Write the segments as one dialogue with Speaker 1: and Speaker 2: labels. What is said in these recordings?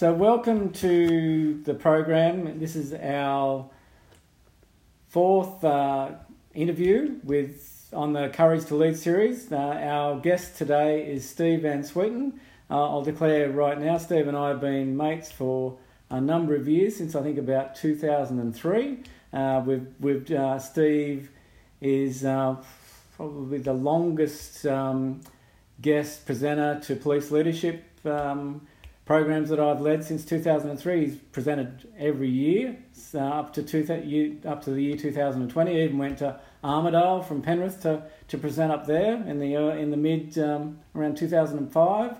Speaker 1: So, welcome to the program. This is our fourth uh, interview with on the Courage to Lead series. Uh, our guest today is Steve Van Zwieten. Uh, I'll declare right now, Steve and I have been mates for a number of years, since I think about 2003. Uh, with with uh, Steve is uh, probably the longest um, guest presenter to police leadership um, programs that I've led since 2003. He's presented every year uh, up to two up to the year 2020. He even went to Armidale from Penrith to, to present up there in the uh, in the mid um, around 2005.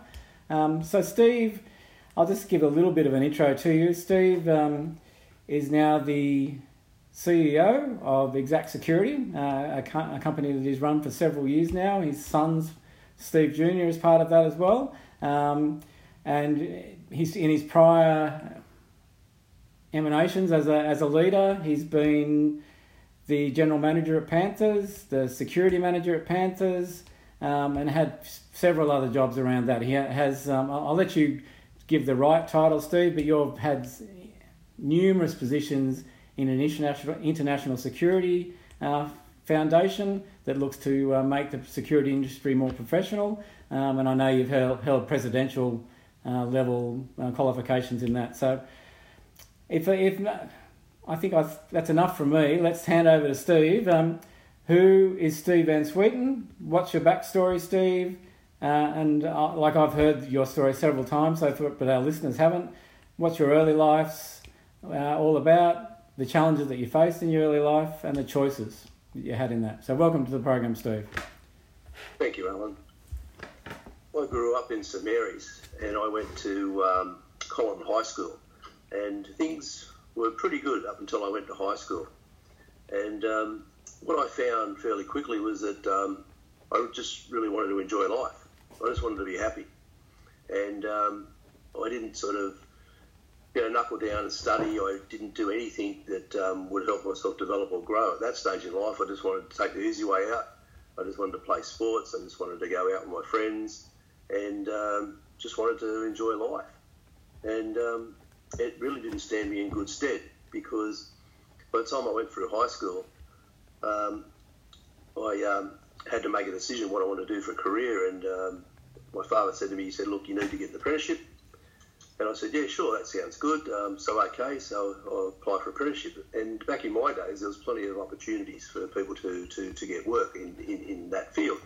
Speaker 1: Um, so Steve, I'll just give a little bit of an intro to you. Steve um, is now the CEO of Exact Security, uh, a, co- a company that he's run for several years now. His son's Steve Jr. is part of that as well. Um, and he's in his prior emanations as a as a leader, he's been the general manager at Panthers, the security manager at Panthers, um, and had several other jobs around that. He has. Um, I'll let you give the right title, Steve, but you've had numerous positions in an international international security uh, foundation that looks to uh, make the security industry more professional. Um, and I know you've held, held presidential uh, level uh, qualifications in that. So, if if I think I've, that's enough from me, let's hand over to Steve. Um, who is Steve Van Zwieten? What's your backstory, Steve? Uh, and uh, like I've heard your story several times, so for, but our listeners haven't. What's your early life uh, all about? The challenges that you faced in your early life and the choices that you had in that. So, welcome to the program, Steve.
Speaker 2: Thank you, Alan. I grew up in St Mary's and I went to um, Colyton High School, and things were pretty good up until I went to high school. And um, what I found fairly quickly was that um, I just really wanted to enjoy life. I just wanted to be happy, and um, I didn't sort of you know knuckle down and study. I didn't do anything that um, would help myself develop or grow. At that stage in life, I just wanted to take the easy way out. I just wanted to play sports. I just wanted to go out with my friends and um, just wanted to enjoy life. And um, it really didn't stand me in good stead because by the time I went through high school, um, I um, had to make a decision what I wanted to do for a career. And um, my father said to me, he said, look, you need to get an apprenticeship. And I said, yeah, sure, that sounds good. Um, so, okay, so I'll apply for apprenticeship. And back in my days, there was plenty of opportunities for people to, to, to get work in, in, in that field.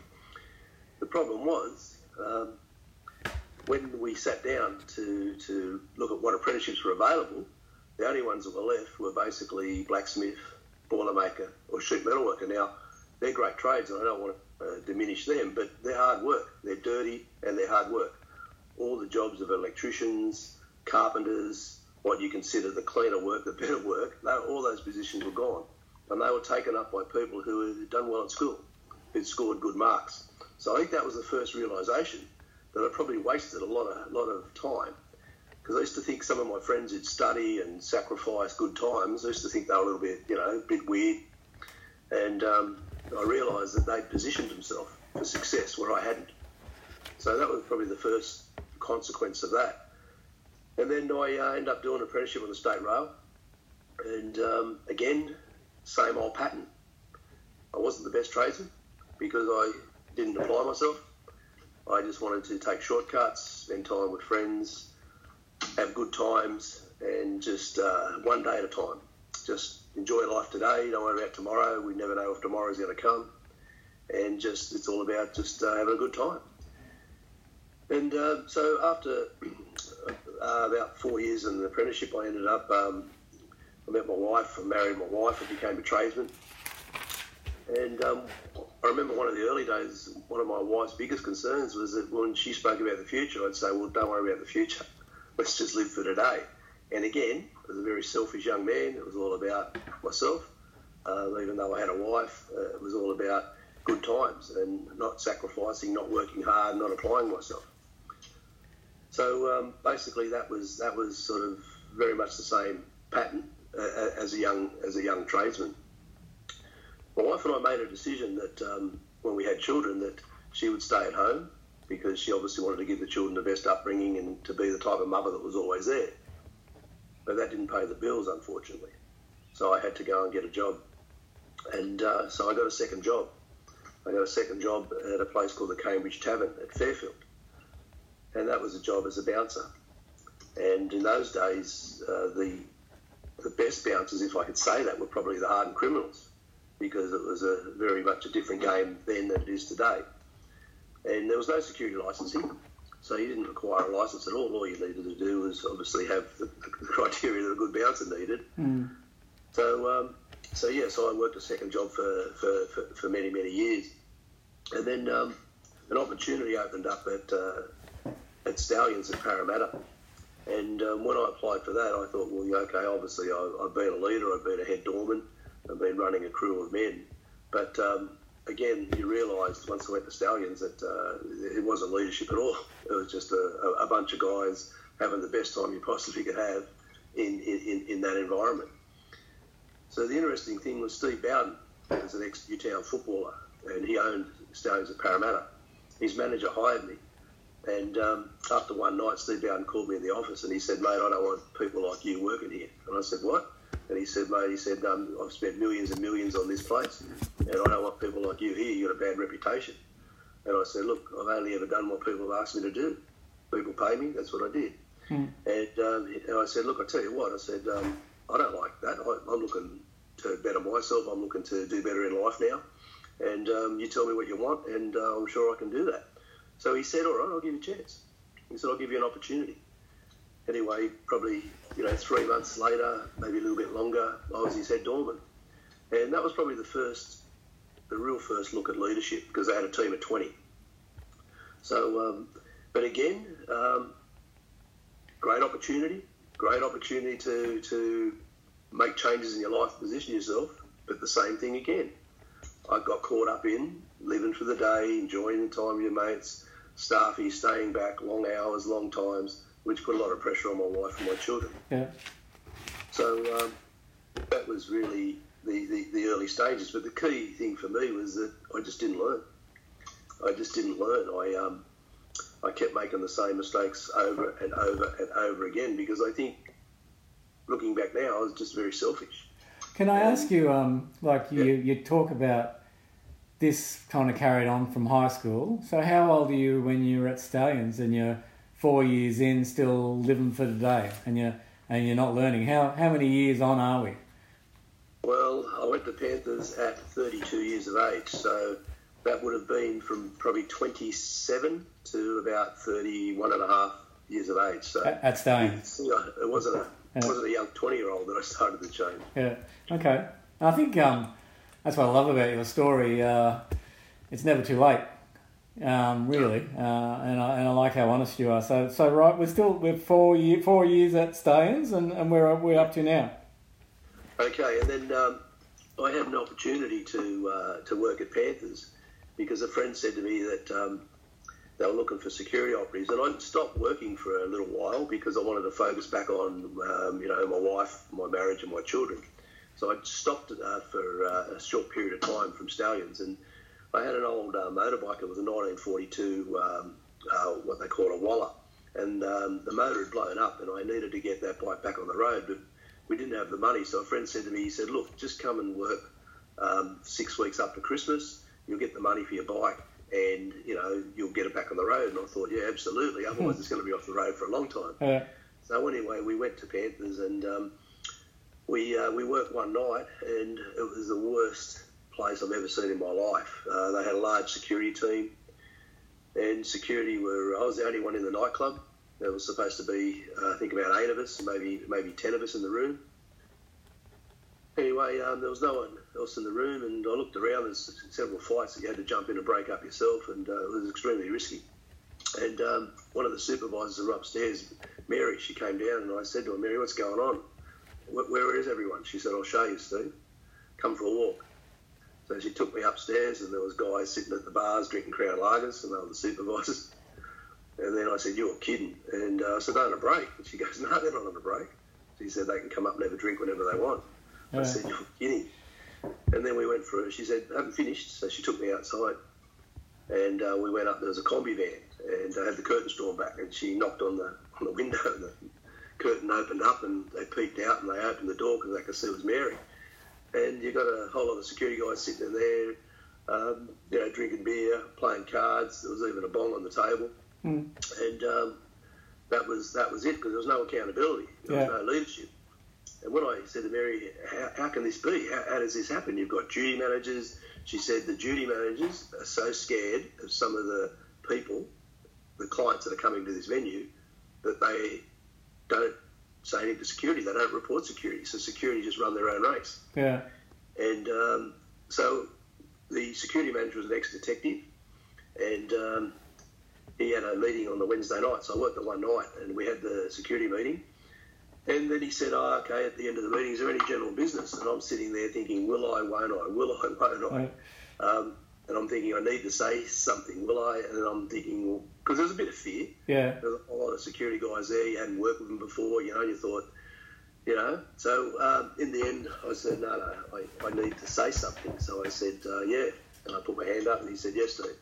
Speaker 2: The problem was um, when we sat down to, to look at what apprenticeships were available, the only ones that were left were basically blacksmith, boilermaker, or sheet metal worker. Now, they're great trades, and I don't want to uh, diminish them, but they're hard work. They're dirty and they're hard work. All the jobs of electricians, carpenters, what you consider the cleaner work, the better work, they, all those positions were gone. And they were taken up by people who had done well at school, who'd scored good marks. So I think that was the first realisation that I probably wasted a lot of lot of time because I used to think some of my friends who'd study and sacrifice good times. I used to think they were a little bit, you know, a bit weird, and um, I realised that they'd positioned themselves for success where I hadn't. So that was probably the first consequence of that. And then I uh, ended up doing an apprenticeship on the state rail, and um, again, same old pattern. I wasn't the best tradesman because I didn't apply myself. I just wanted to take shortcuts, spend time with friends, have good times, and just uh, one day at a time. Just enjoy life today. Don't worry about tomorrow. We never know if tomorrow's going to come. And just it's all about just uh, having a good time. And uh, so after uh, about four years in the apprenticeship, I ended up. Um, I met my wife. I married my wife. I became a tradesman. And um, I remember one of the early days, one of my wife's biggest concerns was that when she spoke about the future, I'd say, well, don't worry about the future. Let's just live for today. And again, as a very selfish young man, it was all about myself. Uh, even though I had a wife, uh, it was all about good times and not sacrificing, not working hard, not applying myself. So um, basically, that was that was sort of very much the same pattern uh, as a young as a young tradesman my wife and I made a decision that um, when we had children that she would stay at home because she obviously wanted to give the children the best upbringing and to be the type of mother that was always there. But that didn't pay the bills, unfortunately. So I had to go and get a job. And uh, so I got a second job. I got a second job at a place called the Cambridge Tavern at Fairfield. And that was a job as a bouncer. And in those days, uh, the the best bouncers, if I could say that, were probably the hardened criminals because it was a very much a different game then than it is today. And there was no security licensing, so you didn't require a license at all. All you needed to do was obviously have the, the criteria that a good bouncer needed.
Speaker 1: Mm.
Speaker 2: So, um, so yeah, so I worked a second job for, for, for, for many, many years. And then um, an opportunity opened up at, uh, at Stallions at Parramatta. And um, when I applied for that, I thought, well, okay, obviously I, have been a leader, I've been a head doorman, I've been running a crew of men. But um, again, you realised once I went to Stallions that uh, it wasn't leadership at all. It was just a, a, bunch of guys having the best time you possibly could have in, in, in that environment. So the interesting thing was Steve Bowden was an ex-Newtown footballer, and he owned Stallions at Parramatta. His manager hired me, and um, after one night, Steve Bowden called me in the office and he said, "Mate, I don't want people like you working here." And I said, "What?" And he said, "Mate, he said um, I've spent millions and millions on this place, and I don't want people like you here. You got a bad reputation." And I said, "Look, I've only ever done what people have asked me to do. People pay me. That's what I did."
Speaker 1: Mm.
Speaker 2: And, um, and I said, "Look, I tell you what," I said, um, "I don't like that. I, I'm looking to better myself. I'm looking to do better in life now." And um, you tell me what you want, and uh, I'm sure I can do that. So he said, all right, I'll give you a chance. He said, I'll give you an opportunity. Anyway, probably, you know, three months later, maybe a little bit longer, I was his head doorman. And that was probably the first, the real first look at leadership because they had a team of 20. So, um, but again, um, great opportunity, great opportunity to, to make changes in your life, position yourself, but the same thing again. I got caught up in living for the day, enjoying the time with your mates, staffy, staying back, long hours, long times, which put a lot of pressure on my wife and my children.
Speaker 1: Yeah.
Speaker 2: So um, that was really the, the, the, early stages. But the key thing for me was that I just didn't learn. I just didn't learn. I um, I kept making the same mistakes over and over and over again because I think, looking back now, I was just very selfish.
Speaker 1: Can I ask you, um, like you, yeah. you talk about this kind of carried on from high school. So how old are you when you were at Stallions and you're four years in, still living for the day, and you're and you're not learning? How how many years on are we?
Speaker 2: Well, I went to Panthers at 32 years of age, so that would have been from probably 27 to about 31 and a half years of age. So
Speaker 1: at, at Stallions,
Speaker 2: it wasn't a it wasn't a young 20 year old that I started the change.
Speaker 1: Yeah. Okay. I think um, that's what I love about your story. Uh, it's never too late, um, really, uh, and I and I like how honest you are. So so right, we're still we're four year, four years at Stallions, and, and we're we're up to now.
Speaker 2: Okay, and then um, I had an opportunity to uh, to work at Panthers because a friend said to me that. Um, they were looking for security operatives, and I stopped working for a little while because I wanted to focus back on, um, you know, my wife, my marriage, and my children. So I stopped uh, for uh, a short period of time from Stallions, and I had an old uh, motorbike. It was a 1942, um, uh, what they call a Waller, and um, the motor had blown up, and I needed to get that bike back on the road, but we didn't have the money. So a friend said to me, he said, "Look, just come and work um, six weeks up to Christmas. You'll get the money for your bike." And you know you'll get it back on the road. And I thought, yeah, absolutely. Otherwise, it's going to be off the road for a long time.
Speaker 1: Yeah.
Speaker 2: So anyway, we went to Panthers, and um, we uh, we worked one night, and it was the worst place I've ever seen in my life. Uh, they had a large security team, and security were I was the only one in the nightclub. There was supposed to be uh, I think about eight of us, maybe maybe ten of us in the room. Anyway, um, there was no one else in the room, and I looked around. There's several fights that you had to jump in and break up yourself, and uh, it was extremely risky. And um, one of the supervisors were upstairs, Mary. She came down, and I said to her, "Mary, what's going on?" where is everyone? She said, I'll show you, Steve. Come for a walk. So she took me upstairs, and there was guys sitting at the bars drinking Crown Lagers, and they were the supervisors. And then I said, "You're kidding." And uh, I said, "They're on a break." And she goes, "No, they're not on a break." She said, "They can come up and have a drink whenever they want." Yeah. I said, "You're kidding." And then we went for. She said, "I haven't finished," so she took me outside, and uh, we went up. There was a Kombi van, and I had the curtains drawn back, and she knocked on the on the window, and the curtain opened up, and they peeked out, and they opened the door because they could see it was Mary. And you've got a whole lot of security guys sitting in there, um, you know, drinking beer, playing cards. There was even a bong on the table,
Speaker 1: Mm.
Speaker 2: and um, that was that was it because there was no accountability, there
Speaker 1: Yeah.
Speaker 2: was no leadership. And when I said to Mary, how, how can this be? How, how does this happen? You've got duty managers. She said the duty managers are so scared of some of the people, the clients that are coming to this venue, that they don't say anything to security. They don't report security. So security just run their own race.
Speaker 1: Yeah.
Speaker 2: And um, so the security manager was an ex-detective, and um, he had a meeting on the Wednesday night. So I worked the one night, and we had the security meeting. And then he said, "Oh, okay." At the end of the meeting, is there any general business? And I'm sitting there thinking, "Will I? Won't I? Will I? Won't I?"
Speaker 1: Right.
Speaker 2: Um, and I'm thinking, I need to say something. Will I? And I'm thinking, well, because there's a bit of fear.
Speaker 1: Yeah.
Speaker 2: There's a lot of security guys there. You hadn't worked with them before, you know. You thought, you know. So um, in the end, I said, no, no, I, I need to say something. So I said, uh, yeah, and I put my hand up, and he said, yes, Steve.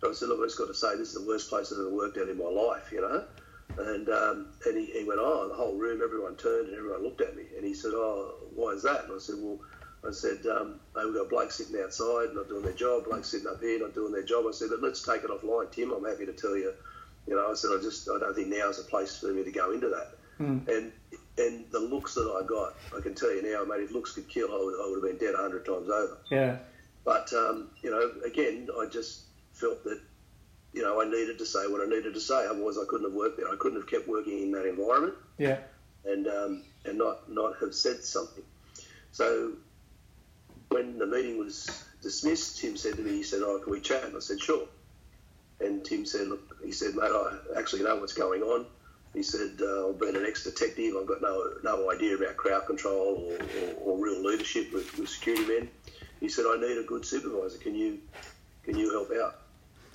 Speaker 2: So I said, look, I just got to say, this is the worst place I've ever worked at in my life, you know. And um, and he, he went, oh, the whole room, everyone turned and everyone looked at me. And he said, oh, why is that? And I said, well, I said, um, hey, we've got blokes sitting outside not doing their job, blokes sitting up here not doing their job. I said, but let's take it offline, Tim. I'm happy to tell you. You know, I said, I just, I don't think now is a place for me to go into that.
Speaker 1: Mm.
Speaker 2: And and the looks that I got, I can tell you now, mate, if looks could kill, I would, I would have been dead a hundred times over.
Speaker 1: Yeah.
Speaker 2: But um, you know, again, I just felt that you know I needed to say what I needed to say. Otherwise, I couldn't have worked there. I couldn't have kept working in that environment
Speaker 1: Yeah.
Speaker 2: and um, and not not have said something. So when the meeting was dismissed, Tim said to me, he said, "Oh, can we chat?" And I said, "Sure." And Tim said, "Look," he said, "Mate, I actually know what's going on." He said, uh, "I've been an ex-detective. I've got no no idea about crowd control or, or, or real leadership with, with security men." He said, "I need a good supervisor. Can you can you help out?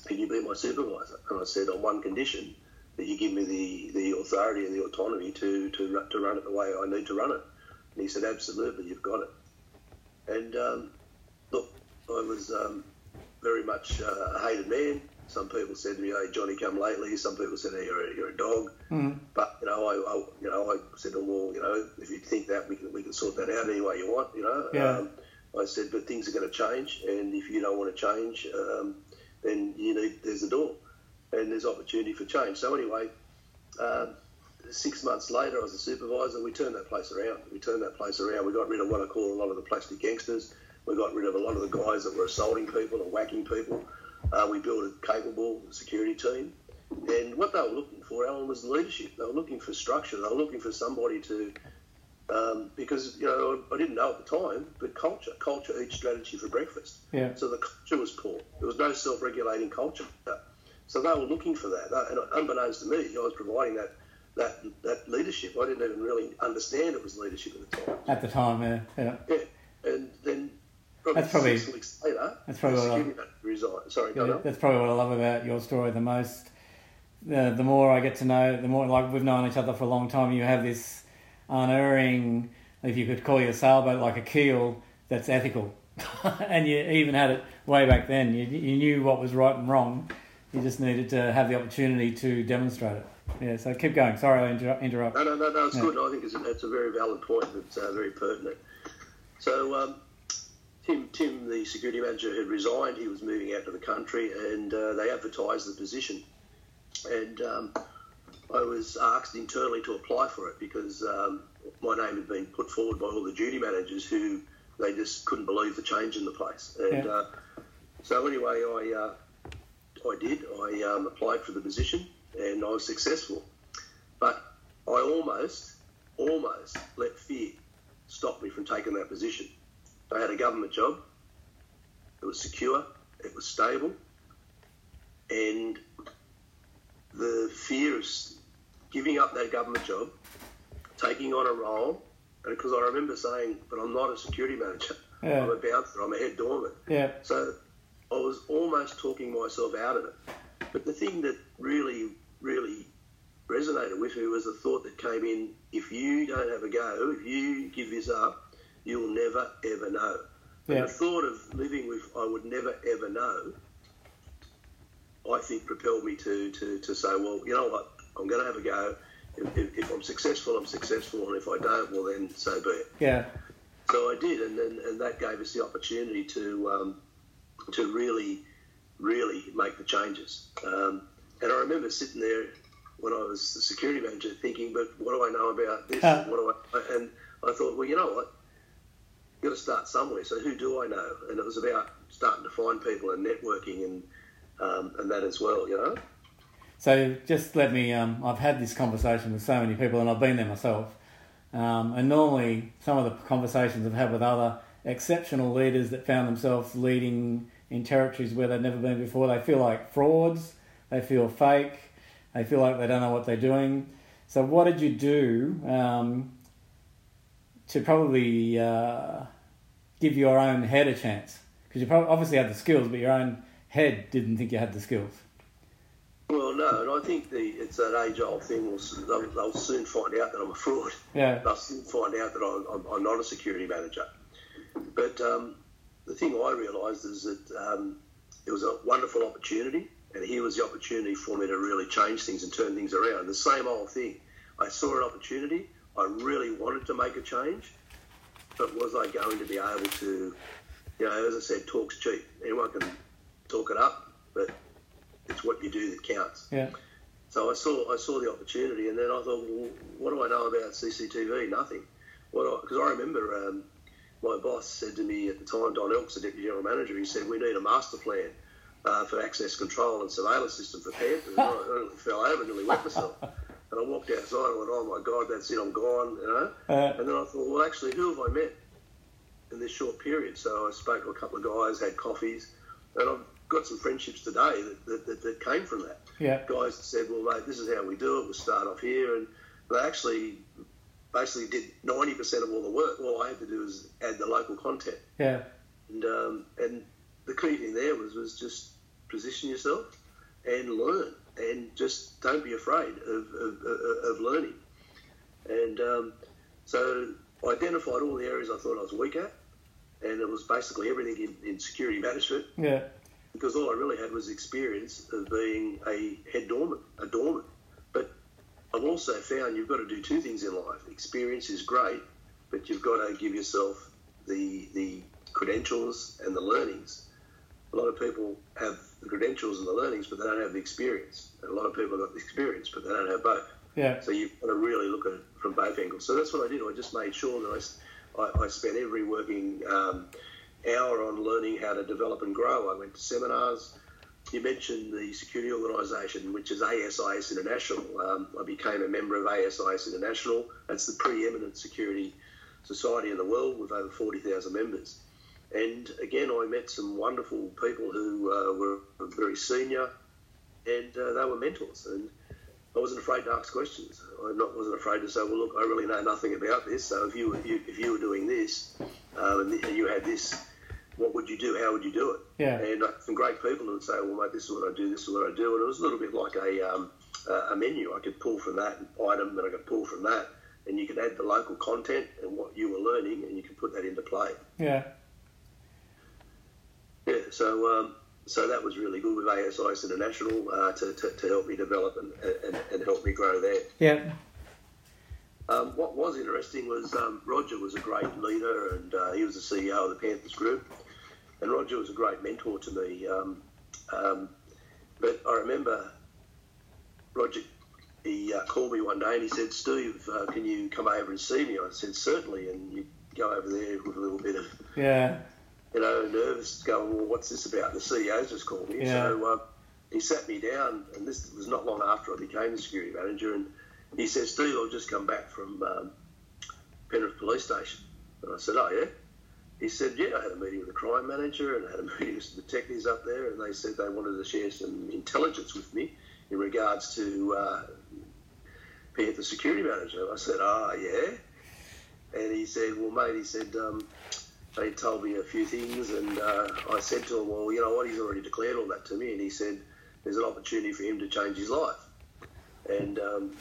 Speaker 2: Can you be my supervisor?" And I said, "On one condition." That you give me the, the authority and the autonomy to, to, to run it the way I need to run it. And he said, Absolutely, you've got it. And um, look, I was um, very much uh, a hated man. Some people said to me, "Hey, Johnny, come lately." Some people said, "Hey, you're a, you're a dog."
Speaker 1: Mm.
Speaker 2: But you know, I, I you know I said, "Oh, "Well, you know, if you think that, we can we can sort that out any way you want." You know.
Speaker 1: Yeah.
Speaker 2: Um, I said, "But things are going to change, and if you don't want to change, um, then you need there's a door, and there's opportunity for change." So anyway. Um, Six months later, I was a supervisor. We turned that place around. We turned that place around. We got rid of what I call a lot of the plastic gangsters. We got rid of a lot of the guys that were assaulting people and whacking people. Uh, we built a capable security team. And what they were looking for, Alan, was leadership. They were looking for structure. They were looking for somebody to, um, because, you know, I didn't know at the time, but culture. Culture eats strategy for breakfast.
Speaker 1: Yeah.
Speaker 2: So the culture was poor. There was no self regulating culture. So they were looking for that. And unbeknownst to me, I was providing that, that, that leadership. I didn't even really understand it was leadership at the time.
Speaker 1: At the time, yeah. Yeah.
Speaker 2: Yeah. And then probably,
Speaker 1: That's probably-
Speaker 2: six weeks later,
Speaker 1: that's probably what I-
Speaker 2: resigned. Sorry,
Speaker 1: Yeah, that's probably what I love about your story the most. The, the more I get to know, the more like we've known each other for a long time. You have this unerring, if you could call your sailboat like a keel, that's ethical, and you even had it way back then. You, you knew what was right and wrong. You just needed to have the opportunity to demonstrate it. Yeah. So keep going. Sorry, I inter- interrupt.
Speaker 2: No, no, no, no. It's
Speaker 1: Yeah.
Speaker 2: good. I think it's a, it's a very valid point. It's uh, very pertinent. So, um, Tim, Tim, the security manager, had resigned. He was moving out to the country, and uh, they advertised the position. And um, I was asked internally to apply for it because um, my name had been put forward by all the duty managers who they just couldn't believe the change in the place. And
Speaker 1: Yeah.
Speaker 2: uh, so, anyway, I uh, I did. I um, applied for the position, and I was successful. But I almost, almost let fear stop me from taking that position. I had a government job. It was secure. It was stable. And the fear of giving up that government job, taking on a role, and because I remember saying, but I'm not a security manager.
Speaker 1: Yeah.
Speaker 2: I'm a bouncer. I'm a head doorman.
Speaker 1: Yeah.
Speaker 2: So I was almost talking myself out of it. But the thing that really, really resonated with me was the thought that came in if you don't have a go, if you give this up, you'll never, ever know. And the thought of living with I would never, ever know I think propelled me to, to, to say, well, you know what, I'm going to have a go. If, if, if I'm successful, I'm successful, and if I don't, well, then so be it.
Speaker 1: Yeah.
Speaker 2: So I did, and, and, and that gave us the opportunity to um, to really, really make the changes. Um, and I remember sitting there when I was the security manager thinking, but what do I know about this?
Speaker 1: Huh.
Speaker 2: what do I? And I thought, well, you know what? You've got to start somewhere. So who do I know? And it was about starting to find people and networking and um, and that as well. You know.
Speaker 1: So just let me. Um, I've had this conversation with so many people, and I've been there myself. Um, and normally, some of the conversations I've had with other exceptional leaders that found themselves leading in territories where they've never been before, they feel like frauds. They feel fake. They feel like they don't know what they're doing. So, what did you do um, to probably uh, give your own head a chance? Because you probably obviously had the skills, but your own head didn't think you had the skills.
Speaker 2: Well, no, and I think the it's that age-old thing. They'll, they'll soon find out that I'm a fraud.
Speaker 1: Yeah.
Speaker 2: They'll soon find out that I'm, I'm, I'm not a security manager. But um, the thing I realised is that um, it was a wonderful opportunity, and here was the opportunity for me to really change things and turn things around. The same old thing. I saw an opportunity. I really wanted to make a change, but was I going to be able to? You know, as I said, talk's cheap. Anyone can talk it up, but it's what you do that counts.
Speaker 1: Yeah.
Speaker 2: So I saw I saw the opportunity, and then I thought, well, what do I know about CCTV? Nothing. What because I, remember um, my boss said to me at the time, Don Elks, the deputy general manager, he said we need a master plan uh, for access control and surveillance system for. And I, nearly fell over, and nearly wet myself. And I walked outside and went, oh my God, that's it, I'm gone, you know.
Speaker 1: Uh,
Speaker 2: And then I thought, well, actually, who have I met in this short period? So I spoke to a couple of guys, had coffees, and I've got some friendships today that, that, that, that came from that.
Speaker 1: yeah.
Speaker 2: Guys that said, well, mate, this is how we do it. We'll start off here. And they actually basically did 90% of all the work. All I had to do was add the local content.
Speaker 1: Yeah.
Speaker 2: And, um, and the key thing there was, was just position yourself and learn. And just don't be afraid of, of, of, learning. And um, so I identified all the areas I thought I was weak at. And it was basically everything in, in security management
Speaker 1: Yeah.
Speaker 2: because all I really had was experience of being a head doorman, a doorman. But I've also found you've got to do two things in life. Experience is great, but you've got to give yourself the the credentials and the learnings. A lot of people have the credentials and the learnings, but they don't have the experience. And a lot of people have got the experience, but they don't have both.
Speaker 1: Yeah.
Speaker 2: So you've got to really look at it from both angles. So that's what I did. I just made sure that I I spent every working um, hour on learning how to develop and grow. I went to seminars. You mentioned the security organisation, which is ASIS International. Um, I became a member of ASIS International. That's the preeminent security society in the world with over 40,000 members. And again, I met some wonderful people who uh, were very senior and uh, they were mentors. And I wasn't afraid to ask questions. I not wasn't afraid to say, "Well, look, I really know nothing about this. So if you, were- you if you were doing this um, and you had this, what would you do? How would you do it?"
Speaker 1: Yeah.
Speaker 2: And uh, some great people would say, "Well, mate, this is what I do. This is what I do." And it was a little bit like a um, a menu. I could pull from that item, and I could pull from that, and you could add the local content and what you were learning, and you could put that into play.
Speaker 1: Yeah.
Speaker 2: Yeah, so um, so that was really good with ASIS International uh, to, to, to help me develop and, and, and help me grow there.
Speaker 1: Yeah.
Speaker 2: Um, what was interesting was um, Roger was a great leader and uh, he was the CEO of the Panthers Group. And Roger was a great mentor to me. Um, um, but I remember Roger, he uh, called me one day and he said, Steve, uh, can you come over and see me? I said, certainly. And you go over there with a little bit of
Speaker 1: Yeah.
Speaker 2: You know, nervous, going, well, what's this about? The CEO's just called me.
Speaker 1: Yeah.
Speaker 2: So um, he sat me down, and this was not long after I became the security manager, and he said, Steve, I've just come back from um, Penrith Police Station. And I said, oh, yeah? He said, yeah, I had a meeting with the crime manager and I had a meeting with some detectives up there, and they said they wanted to share some intelligence with me in regards to uh, the security manager. I said, ah, yeah. And he said, well, mate, he said, um, they told me a few things, and uh, I said to him, well, you know what, he's already declared all that to me, and he said, there's an opportunity for him to change his life. And, um,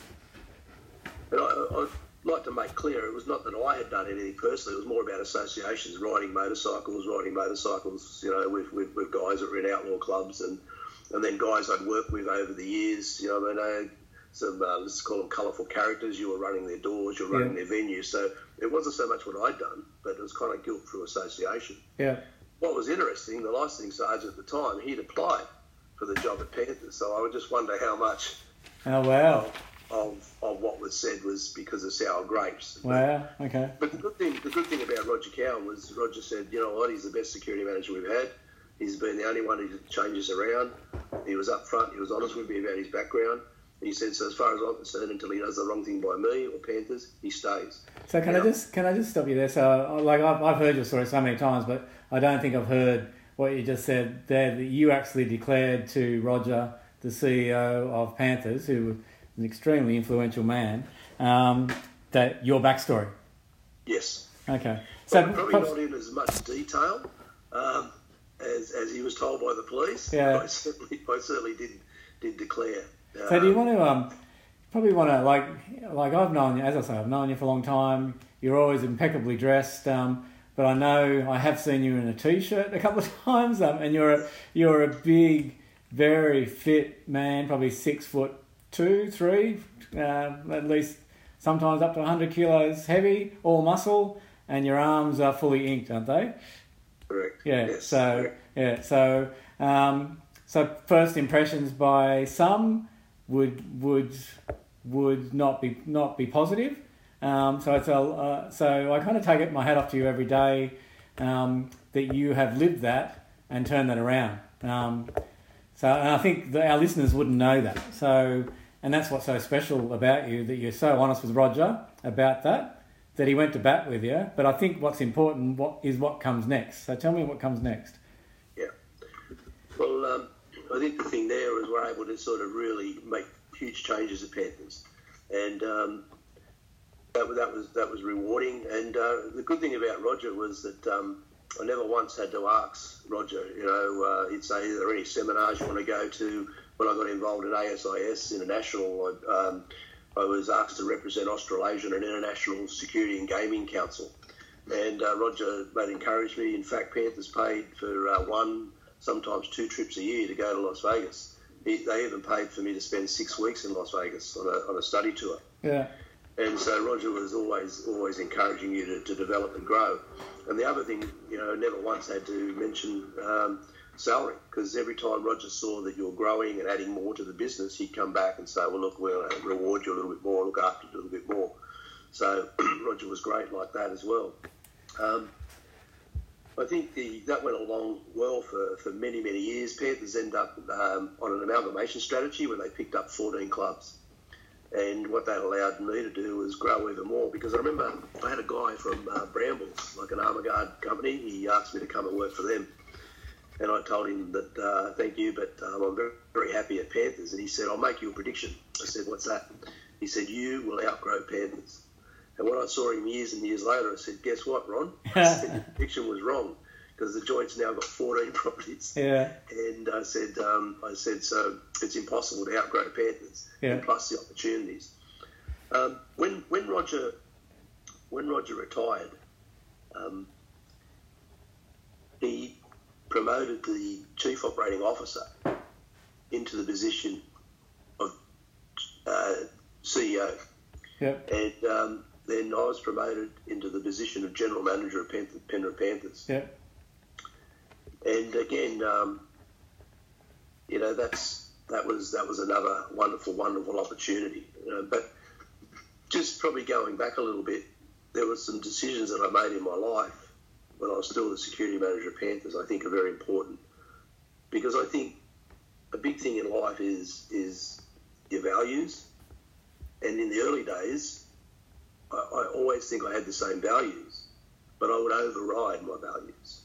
Speaker 2: and I, I'd like to make clear, it was not that I had done anything personally, it was more about associations, riding motorcycles, riding motorcycles, you know, with, with, with guys that were in outlaw clubs and and then guys I'd worked with over the years. You know, I know some uh, let's call them colourful characters. You were running their doors, you were running
Speaker 1: Yeah.
Speaker 2: their venues. So it wasn't so much what I'd done, but it was kind of guilt through association.
Speaker 1: Yeah.
Speaker 2: What was interesting, the licensing sergeant at the time, he'd applied for the job at Panthers. So I would just wonder how much
Speaker 1: Oh wow.
Speaker 2: of, of what was said was because of sour grapes.
Speaker 1: Wow. Okay.
Speaker 2: But the good thing, the good thing about Roger Cowan was Roger said, you know what, he's the best security manager we've had. He's been the only one who changes around. He was upfront. He was honest with me about his background. He said, so as far as I'm concerned, until he does the wrong thing by me or Panthers, he stays.
Speaker 1: So can I just can I just stop you there? So like I've, I've heard your story so many times, but I don't think I've heard what you just said there. That you actually declared to Roger, the CEO of Panthers, who was an extremely influential man, um, that your backstory.
Speaker 2: Yes.
Speaker 1: Okay. So
Speaker 2: Probably, probably
Speaker 1: perhaps-
Speaker 2: not in as much detail um, as, as he was told by the police.
Speaker 1: Yeah.
Speaker 2: I certainly, I certainly did, did declare.
Speaker 1: So do you want to um, probably want to like like I've known you as I say I've known you for a long time. You're always impeccably dressed, um, but I know I have seen you in a t-shirt a couple of times, um, and you're a, you're a big, very fit man, probably six foot two, three, uh, at least sometimes up to 100 kilos heavy, all muscle, and your arms are fully inked, aren't they?
Speaker 2: correct.
Speaker 1: Yeah.
Speaker 2: Yes,
Speaker 1: so
Speaker 2: correct.
Speaker 1: yeah. So um, so first impressions by some would would would not be not be positive. Um, so it's a uh, so I kind of take it my hat off to you every day um, that you have lived that and turned that around. Um, so and I think our listeners wouldn't know that. So and that's what's so special about you that you're so honest with Roger about that that he went to bat with you. But I think what's important what is what comes next. So tell me what comes next.
Speaker 2: Yeah. Well, um, I think the thing there is we're able to sort of really make huge changes at Panthers, and um, that, that was that was rewarding. And uh, the good thing about Roger was that um, I never once had to ask Roger. You know, uh, he'd say, "Are there any seminars you want to go to?" When I got involved in ASIS International, I, um, I was asked to represent Australasia in an international security and gaming council. And uh, Roger made encourage me. In fact, Panthers paid for uh, one, sometimes two trips a year to go to Las Vegas. He, they even paid for me to spend six weeks in Las Vegas on a, on a study tour.
Speaker 1: Yeah.
Speaker 2: And so Roger was always always encouraging you to, to develop and grow. And the other thing, you know, never once had to mention um, salary because every time Roger saw that you're growing and adding more to the business, he'd come back and say, well, look, we'll uh, reward you a little bit more, look after you a little bit more. So Roger was great like that as well. Um, I think the, that went along well for, for many, many years. Panthers end up um, on an amalgamation strategy where they picked up 14 clubs. And what that allowed me to do was grow even more because I remember I had a guy from uh, Brambles, like an Armaguard company. He asked me to come and work for them. And I told him that, uh, thank you, but um, I'm very, very happy at Panthers. And he said, I'll make you a prediction. I said, what's that? He said, you will outgrow Panthers. And when I saw him years and years later, I said, guess what, Ron? I said, your prediction was wrong because the joint's now got 14 properties.
Speaker 1: Yeah.
Speaker 2: And I said, um, I said, so it's impossible to outgrow Panthers,
Speaker 1: Yeah.
Speaker 2: and plus the opportunities. Um, when when Roger when Roger retired, um, he promoted the chief operating officer into the position of uh, CEO,
Speaker 1: Yep.
Speaker 2: and um, then I was promoted into the position of general manager of Penrith, Penrith Panthers.
Speaker 1: Yep.
Speaker 2: And again, um, you know, that's that was that was another wonderful, wonderful opportunity. You know, but just probably going back a little bit, there were some decisions that I made in my life when I was still the security manager of Panthers. I think are very important because I think a big thing in life is is your values. And in the early days, I, I always think I had the same values, but I would override my values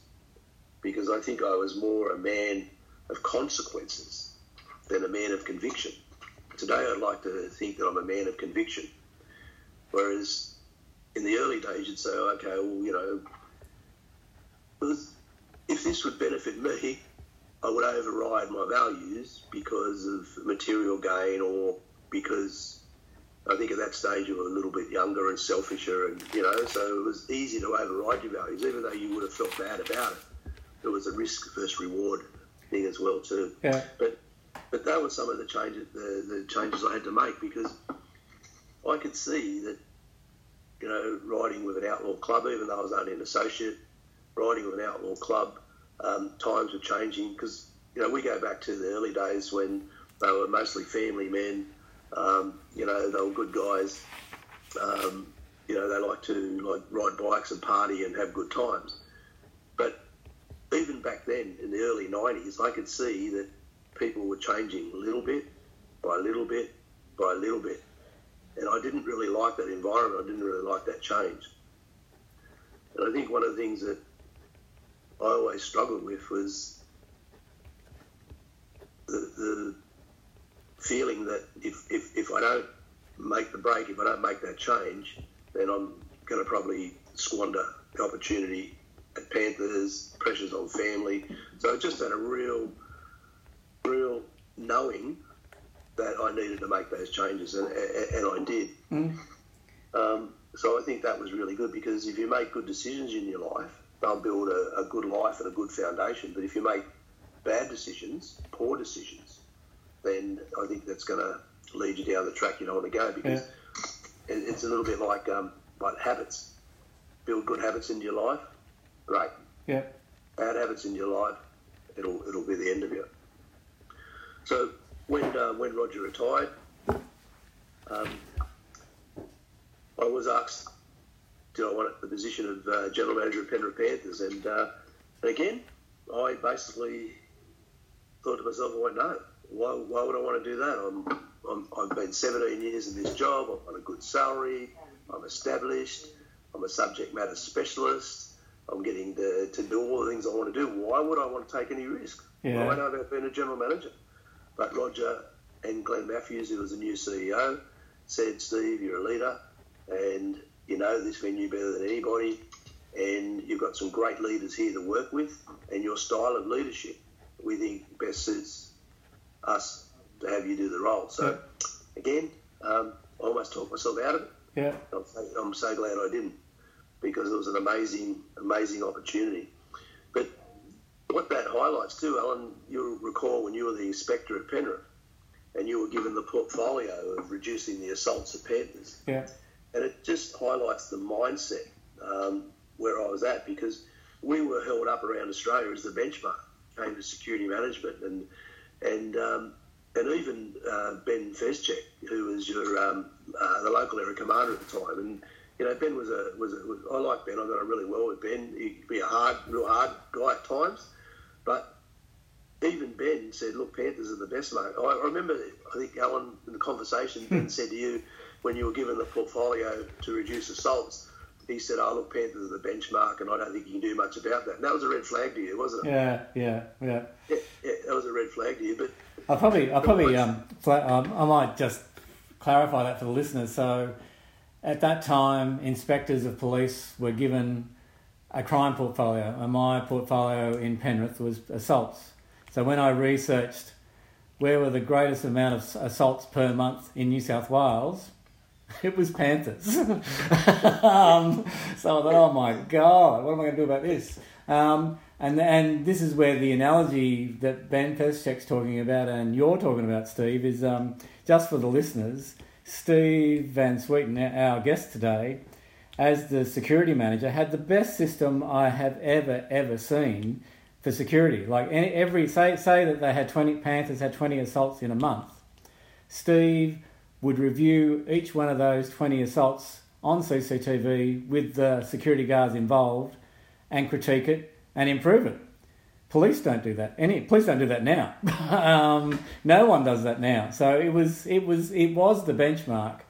Speaker 2: because I think I was more a man of consequences than a man of conviction. Today, I'd like to think that I'm a man of conviction, whereas in the early days, you'd say, okay, well, you know, if this would benefit me, I would override my values because of material gain or because I think at that stage you were a little bit younger and selfisher, and you know, so it was easy to override your values, even though you would have felt bad about it. There was a risk versus reward thing as well too.
Speaker 1: Yeah.
Speaker 2: But but that was some of the changes the, the changes I had to make because I could see that you know riding with an outlaw club, even though I was only an associate, riding with an outlaw club, um, times were changing because you know we go back to the early days when they were mostly family men. Um, you know they were good guys. Um, you know they like to like ride bikes and party and have good times. But even back then in the early '90s, I could see that people were changing a little bit by a little bit by a little bit. And I didn't really like that environment. I didn't really like that change. And I think one of the things that I always struggled with was the, the feeling that if, if, if I don't make the break, if I don't make that change, then I'm going to probably squander the opportunity at Panthers, pressures on family. So I just had a real real knowing that I needed to make those changes, and, and I did. Mm. Um, so I think that was really good because if you make good decisions in your life, they'll build a, a, good life and a good foundation. But if you make bad decisions, poor decisions, then I think that's going to lead you down the track you don't want to go because yeah. it's a little bit like um, like habits. Build good habits into your life, great.
Speaker 1: Yeah.
Speaker 2: Bad habits in your life, it'll it'll be the end of you. So when uh, when Roger retired, um, I was asked, "Do I want the position of uh, general manager of Penrith Panthers? And, uh, and again, I basically thought to myself, I went, no. Why, why would I want to do that? I'm, I'm, I've been 17 years in this job. I've got a good salary. I'm established. I'm a subject matter specialist. I'm getting to, to do all the things I want to do. Why would I want to take any risk? Yeah. Do I know about being a general manager? But Roger and Glenn Matthews, who was the new CEO, said, Steve, you're a leader and you know this venue better than anybody and you've got some great leaders here to work with and your style of leadership we think best suits us to have you do the role. So yeah. again, um, I almost talked myself out of it.
Speaker 1: Yeah.
Speaker 2: I'm so, I'm so glad I didn't because it was an amazing, amazing opportunity. But what that highlights too, Alan, you'll recall when you were the inspector at Penrith and you were given the portfolio of reducing the assaults of Panthers.
Speaker 1: Yeah.
Speaker 2: And it just highlights the mindset um, where I was at because we were held up around Australia as the benchmark came to security management and and um, and even uh, Ben Fezcek, who was your um, uh, the local area commander at the time, and you know Ben was a was, a, was I like Ben. I got on really well with Ben. He'd be a hard, real hard guy at times, but even Ben said, "Look, Panthers are the best, mate." I, remember, I think Alan, in the conversation, Ben hmm. said to you when you were given the portfolio to reduce assaults, he said, "Oh, look, Panthers are the benchmark, and I don't think you can do much about that." And that was a red flag to you, wasn't
Speaker 1: it? Yeah, yeah,
Speaker 2: yeah. Yeah, yeah that was a red flag to you. But
Speaker 1: I probably, I probably, um, um, I might just clarify that for the listeners. So, at that time, inspectors of police were given a crime portfolio, and my portfolio in Penrith was assaults. So when I researched where were the greatest amount of assaults per month in New South Wales, it was Panthers. um, so I thought, oh my God, what am I going to do about this? Um, and and this is where the analogy that Ben Fezcek's talking about and you're talking about, Steve, is um, just for the listeners. Steve Van Zwieten, our guest today, as the security manager, had the best system I have ever, ever seen for security. Like any, every, say, say that they had 20, Panthers had 20 assaults in a month. Steve would review each one of those 20 assaults on CCTV with the security guards involved and critique it and improve it. Police don't do that. Any police don't do that now. um, no one does that now. So it was it was it was the benchmark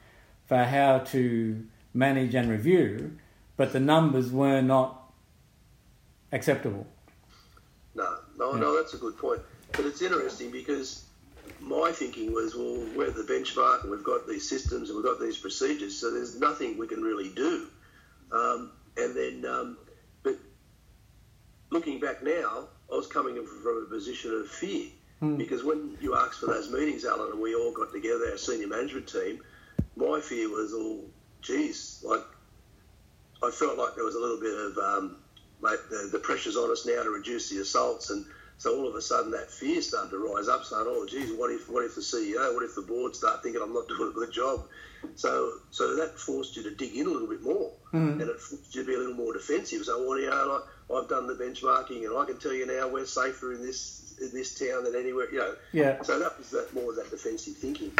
Speaker 1: for how to manage and review, but the numbers were not acceptable.
Speaker 2: No, no, yeah. no. That's a good point. But it's interesting because my thinking was, well, we're the benchmark and we've got these systems and we've got these procedures, so there's nothing we can really do. Um, and then, um, but looking back now, I was coming from a position of fear mm. because when you asked for those meetings, Alan, and we all got together, our senior management team, my fear was, all, geez, like I felt like there was a little bit of, um, mate, the, the pressure's on us now to reduce the assaults and So all of a sudden, that fear started to rise up, saying, "Oh, geez, what if, what if the CEO, what if the board start thinking I'm not doing a good job?" So, so that forced you to dig in a little bit more,
Speaker 1: Mm.
Speaker 2: and it forced you to be a little more defensive. So, well, you know, like, I've done the benchmarking, and I can tell you now we're safer in this in this town than anywhere. You know,
Speaker 1: Yeah.
Speaker 2: so that was that more of that defensive thinking,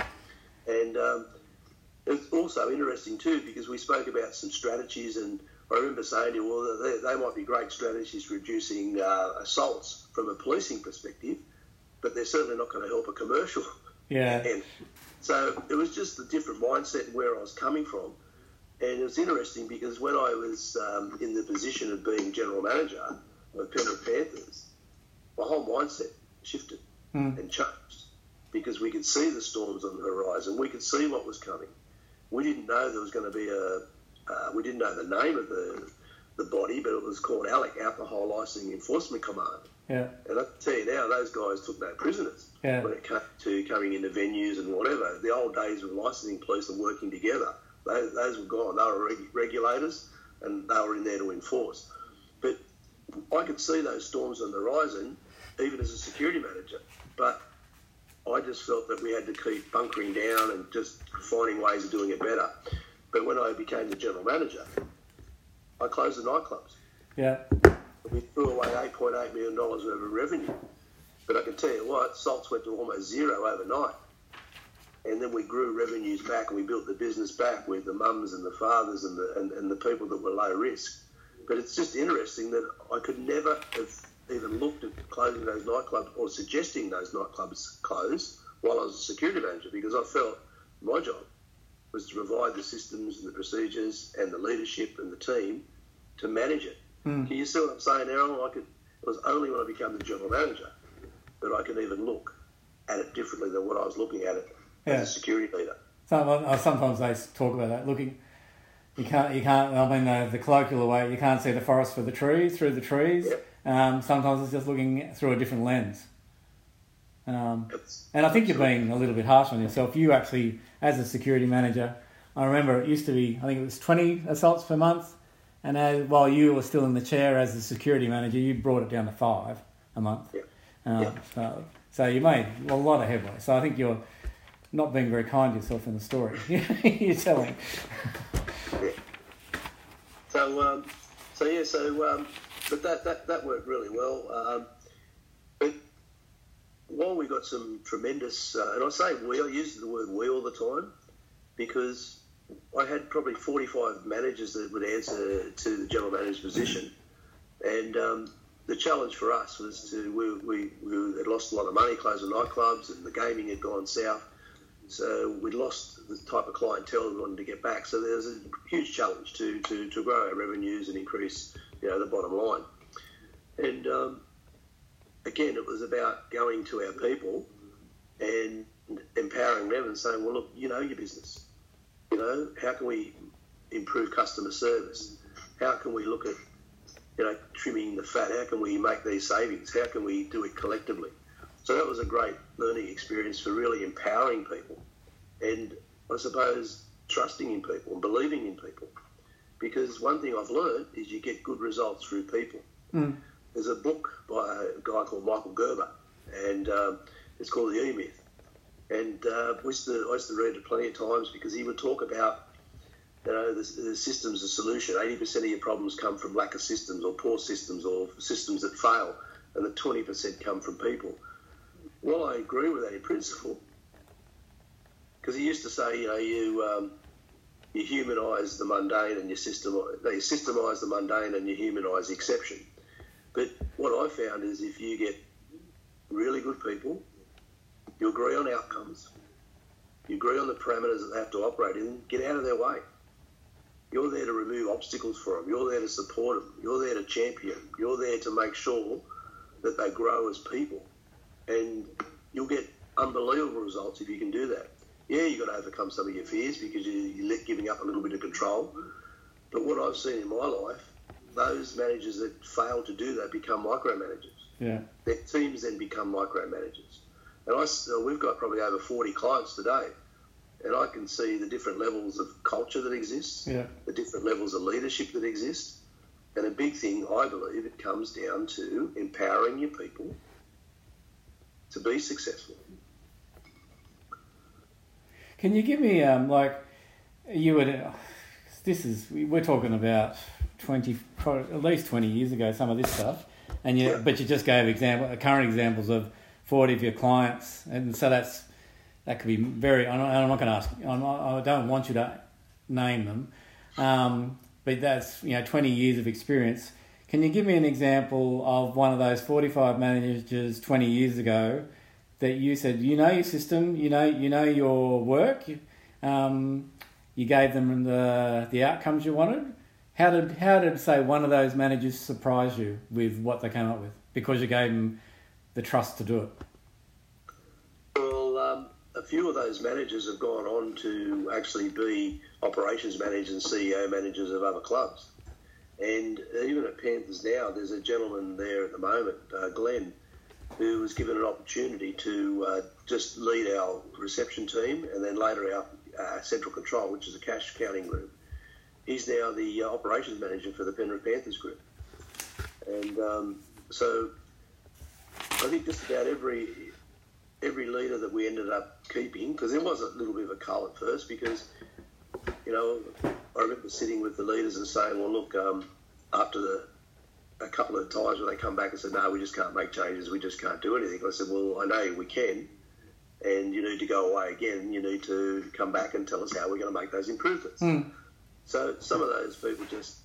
Speaker 2: and um, it's also interesting too because we spoke about some strategies, and I remember saying to you, well, they, they might be great strategies for reducing uh, assaults from a policing perspective, but they're certainly not going to help a commercial.
Speaker 1: Yeah.
Speaker 2: And so it was just a different mindset and where I was coming from. And it was interesting because when I was um, in the position of being general manager of Penrith Panthers, my whole mindset shifted
Speaker 1: Mm.
Speaker 2: and changed because we could see the storms on the horizon. We could see what was coming. We didn't know there was going to be a. Uh, we didn't know the name of the the body, but it was called ALEC, Alcohol Licensing Enforcement Command.
Speaker 1: Yeah.
Speaker 2: And I can tell you now, those guys took no prisoners
Speaker 1: Yeah.
Speaker 2: when it came to coming into venues and whatever. The old days of licensing police and working together, those, those were gone. They were reg- regulators and they were in there to enforce. But I could see those storms on the horizon, even as a security manager. But I just felt that we had to keep bunkering down and just finding ways of doing it better. But when I became the general manager, I closed the nightclubs
Speaker 1: Yeah.
Speaker 2: we threw away $8.8 million worth of revenue. But I can tell you what, salts went to almost zero overnight. And then we grew revenues back and we built the business back with the mums and the fathers and the, and, and the people that were low risk. But it's just interesting that I could never have even looked at closing those nightclubs or suggesting those nightclubs close while I was a security manager because I felt my job was to provide the systems and the procedures and the leadership and the team to manage it.
Speaker 1: Mm.
Speaker 2: Can you see what I'm saying, Errol? I could, it was only when I became the general manager that I could even look at it differently than what I was looking at it
Speaker 1: Yeah.
Speaker 2: as a security leader.
Speaker 1: Some, uh, sometimes they talk about that. Looking, you can't, you can't. I mean, the, the colloquial way, you can't see the forest for the trees through the trees.
Speaker 2: Yep.
Speaker 1: Um, sometimes it's just looking through a different lens. Um, and I think you're being a little bit harsh on yourself. You actually, as a security manager, I remember it used to be, I think it was 20 assaults per month. And as, while you were still in the chair as a security manager, you brought it down to five a month.
Speaker 2: Yeah.
Speaker 1: Um,
Speaker 2: Yeah.
Speaker 1: so, so you made a lot of headway. So I think you're not being very kind to yourself in the story you're telling.
Speaker 2: so, um, so yeah, so, um, but that, that, that worked really well. While we got some tremendous, uh, and I say we, I use the word we all the time because I had probably 45 managers that would answer to the general manager's position. And um, the challenge for us was to, we, we, we had lost a lot of money closing nightclubs and the gaming had gone south. So we'd lost the type of clientele we wanted to get back. So there was a huge challenge to, to, to grow our revenues and increase, you know, the bottom line. And um, again, it was about going to our people and empowering them and saying, well, look, you know your business. You know, how can we improve customer service? How can we look at, you know, trimming the fat? How can we make these savings? How can we do it collectively? So that was a great learning experience for really empowering people and I suppose trusting in people and believing in people. Because one thing I've learned is you get good results through people.
Speaker 1: Mm.
Speaker 2: There's a book by a guy called Michael Gerber, and um, it's called The E Myth. And uh, I, used to, I used to read it plenty of times because he would talk about, you know, the, the system's a solution. 80% of your problems come from lack of systems or poor systems or systems that fail, and the 20% come from people. Well, I agree with that in principle because he used to say, you know, you um, you humanise the mundane and you system you systemise the mundane and you humanise the exception. But what I found is if you get really good people, you agree on outcomes, you agree on the parameters that they have to operate in, get out of their way. You're there to remove obstacles for them. You're there to support them. You're there to champion. You're there to make sure that they grow as people. And you'll get unbelievable results if you can do that. Yeah, you've got to overcome some of your fears because you- you're giving up a little bit of control. But what I've seen in my life, those managers that fail to do that become micromanagers.
Speaker 1: Yeah.
Speaker 2: Their teams then become micromanagers. And I, uh, we've got probably over 40 clients today. And I can see the different levels of culture that exists,
Speaker 1: Yeah.
Speaker 2: the different levels of leadership that exist. And a big thing, I believe, it comes down to empowering your people to be successful.
Speaker 1: Can you give me um, like you would? This is we're talking about twenty, at least twenty years ago. Some of this stuff, and you, but you just gave example, current examples of forty of your clients, and so that's that could be very. I'm not, not going to ask. I'm I don't want you to name them, um, but that's you know twenty years of experience. Can you give me an example of one of those forty-five managers twenty years ago that you said you know your system, you know you know your work, um, you gave them the the outcomes you wanted. How did how did say one of those managers surprise you with what they came up with because you gave them the trust to do it?
Speaker 2: Well, um, a few of those managers have gone on to actually be operations managers and CEO managers of other clubs. And even at Panthers now, there's a gentleman there at the moment, uh, Glenn, who was given an opportunity to uh, just lead our reception team and then later our uh, central control, which is a cash counting group. He's now the uh, operations manager for the Penrith Panthers group. And um, so I think just about every every leader that we ended up keeping, because there was a little bit of a cull at first, because you know I remember sitting with the leaders and saying, well, look, um, after the a couple of times when they come back and said, no, we just can't make changes, we just can't do anything. I said, well, I know we can, and you need to go away again. You need to come back and tell us how we're going to make those improvements.
Speaker 1: Mm.
Speaker 2: So some of those people just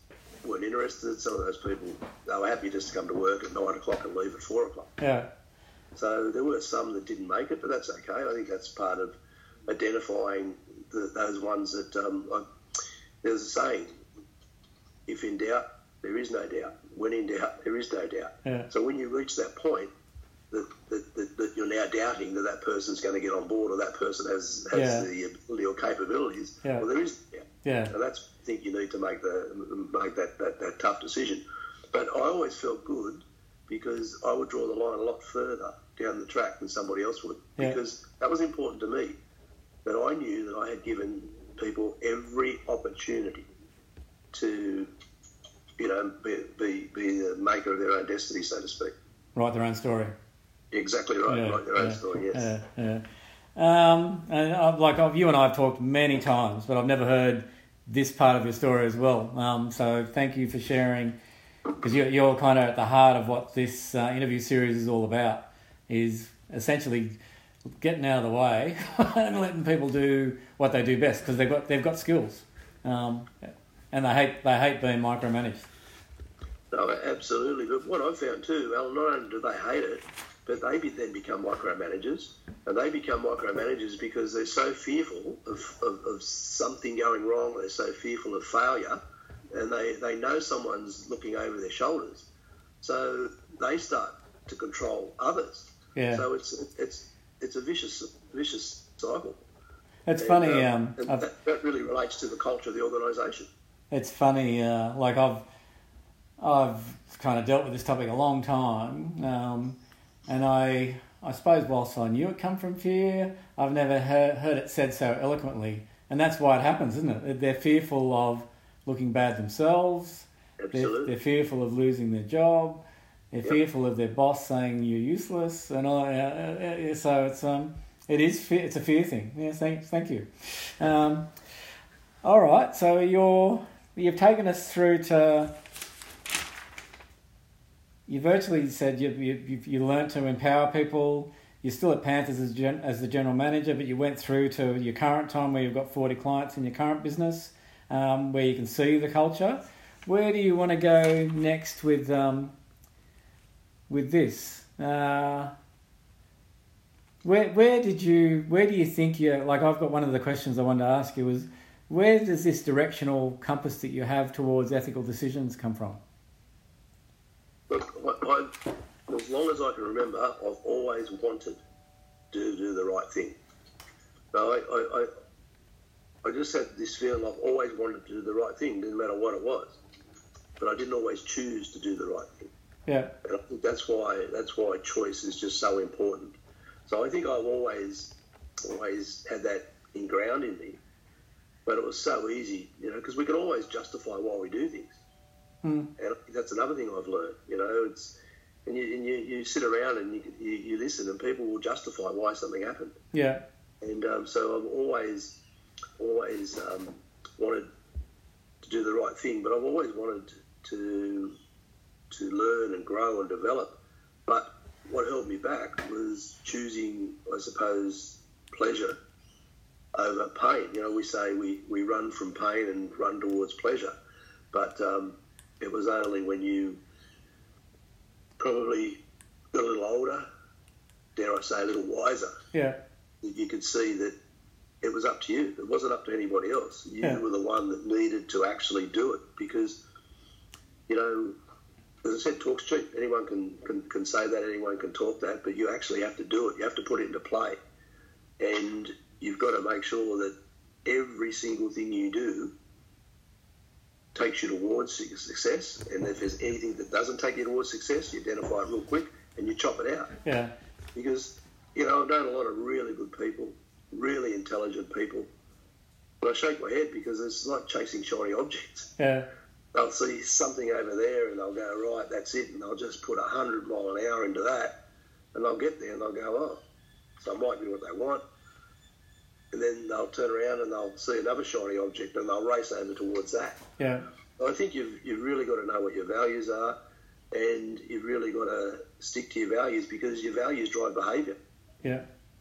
Speaker 2: weren't interested. Some of those people, they were happy just to come to work at nine o'clock and leave at four o'clock.
Speaker 1: Yeah.
Speaker 2: So there were some that didn't make it, but that's okay. I think that's part of identifying the, those ones that um, I, there's a saying: if in doubt, there is no doubt. When in doubt, there is no doubt.
Speaker 1: Yeah.
Speaker 2: So when you reach that point, that, that, that, that, you're now doubting that that person's going to get on board or that person has, has
Speaker 1: Yeah.
Speaker 2: the ability or capabilities,
Speaker 1: Yeah.
Speaker 2: well, there is doubt.
Speaker 1: Yeah.
Speaker 2: And that's I think you need to make the make that, that, that tough decision. But I always felt good because I would draw the line a lot further down the track than somebody else would
Speaker 1: Yeah.
Speaker 2: because that was important to me. That I knew that I had given people every opportunity to, you know, be, be, be the maker of their own destiny, so to speak.
Speaker 1: Write their own story.
Speaker 2: Exactly right.
Speaker 1: Yeah,
Speaker 2: Write their own story. Yes.
Speaker 1: Yeah, yeah. Um, and I've, like I've, you and I have talked many times, but I've never heard this part of your story as well. Um, so thank you for sharing, because you're, you're kind of at the heart of what this uh, interview series is all about. Is essentially getting out of the way and letting people do what they do best because they've got they've got skills, um, and they hate they hate being micromanaged.
Speaker 2: No, absolutely. But what I found too, Alan, not only do they hate it, but they be, then become micromanagers. And they become micromanagers because they're so fearful of, of, of something going wrong, they're so fearful of failure, and they, they know someone's looking over their shoulders. So they start to control others.
Speaker 1: Yeah,
Speaker 2: So it's it's it's a vicious vicious cycle.
Speaker 1: it's
Speaker 2: And,
Speaker 1: funny.
Speaker 2: um,
Speaker 1: Um,
Speaker 2: that, that really relates to the culture of the organisation.
Speaker 1: It's funny, uh, like I've I've kind of dealt with this topic a long time, um, and I I suppose whilst I knew it come from fear, I've never heard, heard it said so eloquently, and that's why it happens, isn't it? They're fearful of looking bad themselves. They're,
Speaker 2: Absolutely.
Speaker 1: they're fearful of losing their job. They're
Speaker 2: Yep.
Speaker 1: fearful of their boss saying you're useless, and all. Uh, uh, uh, so it's um it is fear, it's a fear thing. Yes, thank thank you. Um, all right, so you're you've taken us through to. You virtually said you you you, learned to empower people. You're still at Panthers as gen, as the general manager, but you went through to your current time where you've got forty clients in your current business, um, where you can see the culture. Where do you want to go next with um, with this? Uh, where where did you where do you think you like? I've got one of the questions I wanted to ask you was where does this directional compass that you have towards ethical decisions come from?
Speaker 2: Look, I, I, as long as I can remember, I've always wanted to do the right thing. No, I, I, I, just had this feeling I've always wanted to do the right thing, didn't matter what it was. But I didn't always choose to do the right thing.
Speaker 1: Yeah,
Speaker 2: And I think that's why that's why choice is just so important. So I think I've always always had that inground in me. But it was so easy, you know, because we can always justify why we do things.
Speaker 1: Hmm.
Speaker 2: And that's another thing I've learned. You know, it's and you, and you, you sit around and you, you, you listen, and people will justify why something happened.
Speaker 1: Yeah.
Speaker 2: And um, so I've always, always um, wanted to do the right thing, but I've always wanted to to learn and grow and develop. But what held me back was choosing, I suppose, pleasure over pain. You know, we say we, we run from pain and run towards pleasure, but um, it was only when you probably got a little older, dare I say, a little wiser,
Speaker 1: Yeah.
Speaker 2: that you could see that it was up to you. It wasn't up to anybody else. You
Speaker 1: Yeah.
Speaker 2: were the one that needed to actually do it because, you know, as I said, talk's cheap. Anyone can, can, can say that, anyone can talk that, but you actually have to do it. You have to put it into play. And you've got to make sure that every single thing you do takes you towards success. And if there's anything that doesn't take you towards success, you identify it real quick and you chop it out
Speaker 1: Yeah.
Speaker 2: because you know I've known a lot of really good people, really intelligent people, but I shake my head because it's like chasing shiny objects.
Speaker 1: Yeah.
Speaker 2: They'll see something over there and they'll go right, that's it, and they'll just put a hundred mile an hour into that, and they'll get there and they'll go oh, so it might be what they want, and then they'll turn around and they'll see another shiny object and they'll race over towards that.
Speaker 1: Yeah.
Speaker 2: I think you've you've really got to know what your values are, and you've really got to stick to your values because your values drive behaviour.
Speaker 1: Yeah.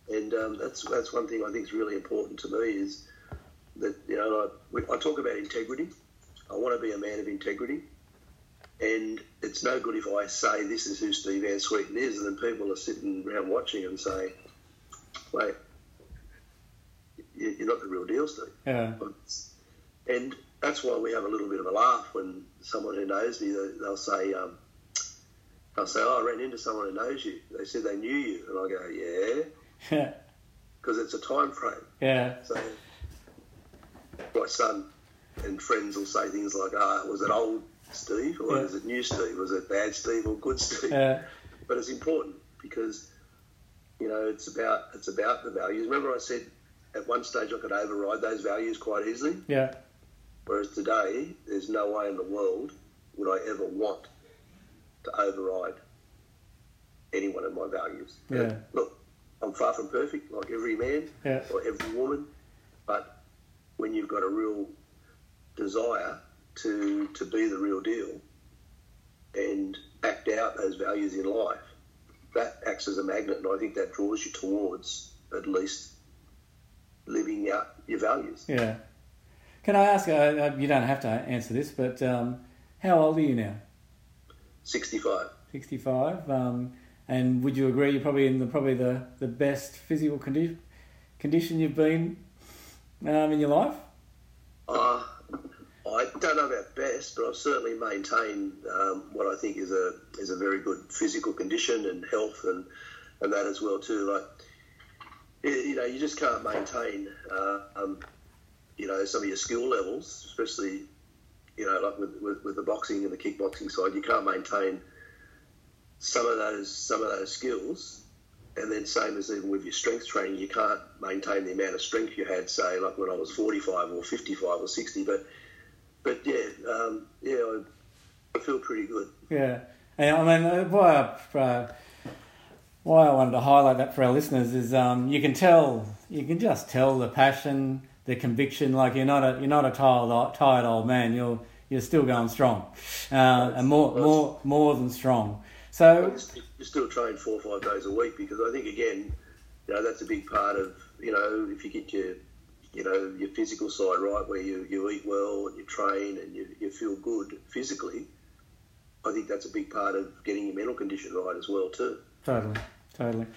Speaker 2: And um, that's that's one thing I think is really important to me is that you know I, I talk about integrity. I want to be a man of integrity, and it's no good if I say this is who Steve Van Zwieten is, and then people are sitting around watching and say, "Wait, you're not the real deal, Steve."
Speaker 1: Yeah.
Speaker 2: And that's why we have a little bit of a laugh when someone who knows me, they- they'll say, um, they'll say, oh, I ran into someone who knows you. They said they knew you. And I go, yeah,
Speaker 1: Yeah.
Speaker 2: because it's a time frame.
Speaker 1: Yeah.
Speaker 2: So my son and friends will say things like, ah, was it old Steve or
Speaker 1: Yeah.
Speaker 2: is it new Steve? Was it bad Steve or good Steve?
Speaker 1: Yeah.
Speaker 2: But it's important because, you know, it's about, it's about the values. Remember I said at one stage I could override those values quite easily?
Speaker 1: Yeah.
Speaker 2: Whereas today, there's no way in the world would I ever want to override any one of my values.
Speaker 1: Yeah.
Speaker 2: Look, I'm far from perfect, like every man
Speaker 1: Yeah.
Speaker 2: or every woman, but when you've got a real desire to to be the real deal and act out those values in life, that acts as a magnet, and I think that draws you towards at least living out your values.
Speaker 1: Yeah. Can I ask? Uh, uh, you don't have to answer this, but um, how old are you now?
Speaker 2: 65.
Speaker 1: Sixty-five. Um, and would you agree you're probably in the probably the, the best physical condi- condition you've been um, in your life?
Speaker 2: Uh, I don't know about best, but I've certainly maintained um, what I think is a is a very good physical condition and health and, and that as well too. Like you, know, you just can't maintain uh, um, you know some of your skill levels, especially you know like with, with, with the boxing and the kickboxing side. You can't maintain some of those some of those skills. And then same as even with your strength training, you can't maintain the amount of strength you had, say, like when I was 45 or 55 or 60. But but yeah, um, yeah, I, I feel pretty good.
Speaker 1: Yeah. And I mean, uh, why I, uh, why I wanted to highlight that for our listeners is um, you can tell, you can just tell the passion, the conviction. Like you're not a you're not a tired tired old man. You're you're still going strong, uh, and more more more than strong. So
Speaker 2: You you still train four or five days a week because I think again, you know, that's a big part of you know if you get your you know your physical side right, where you, you eat well and you train and you, you feel good physically. I think that's a big part of getting your mental condition right as well too.
Speaker 1: Totally, totally.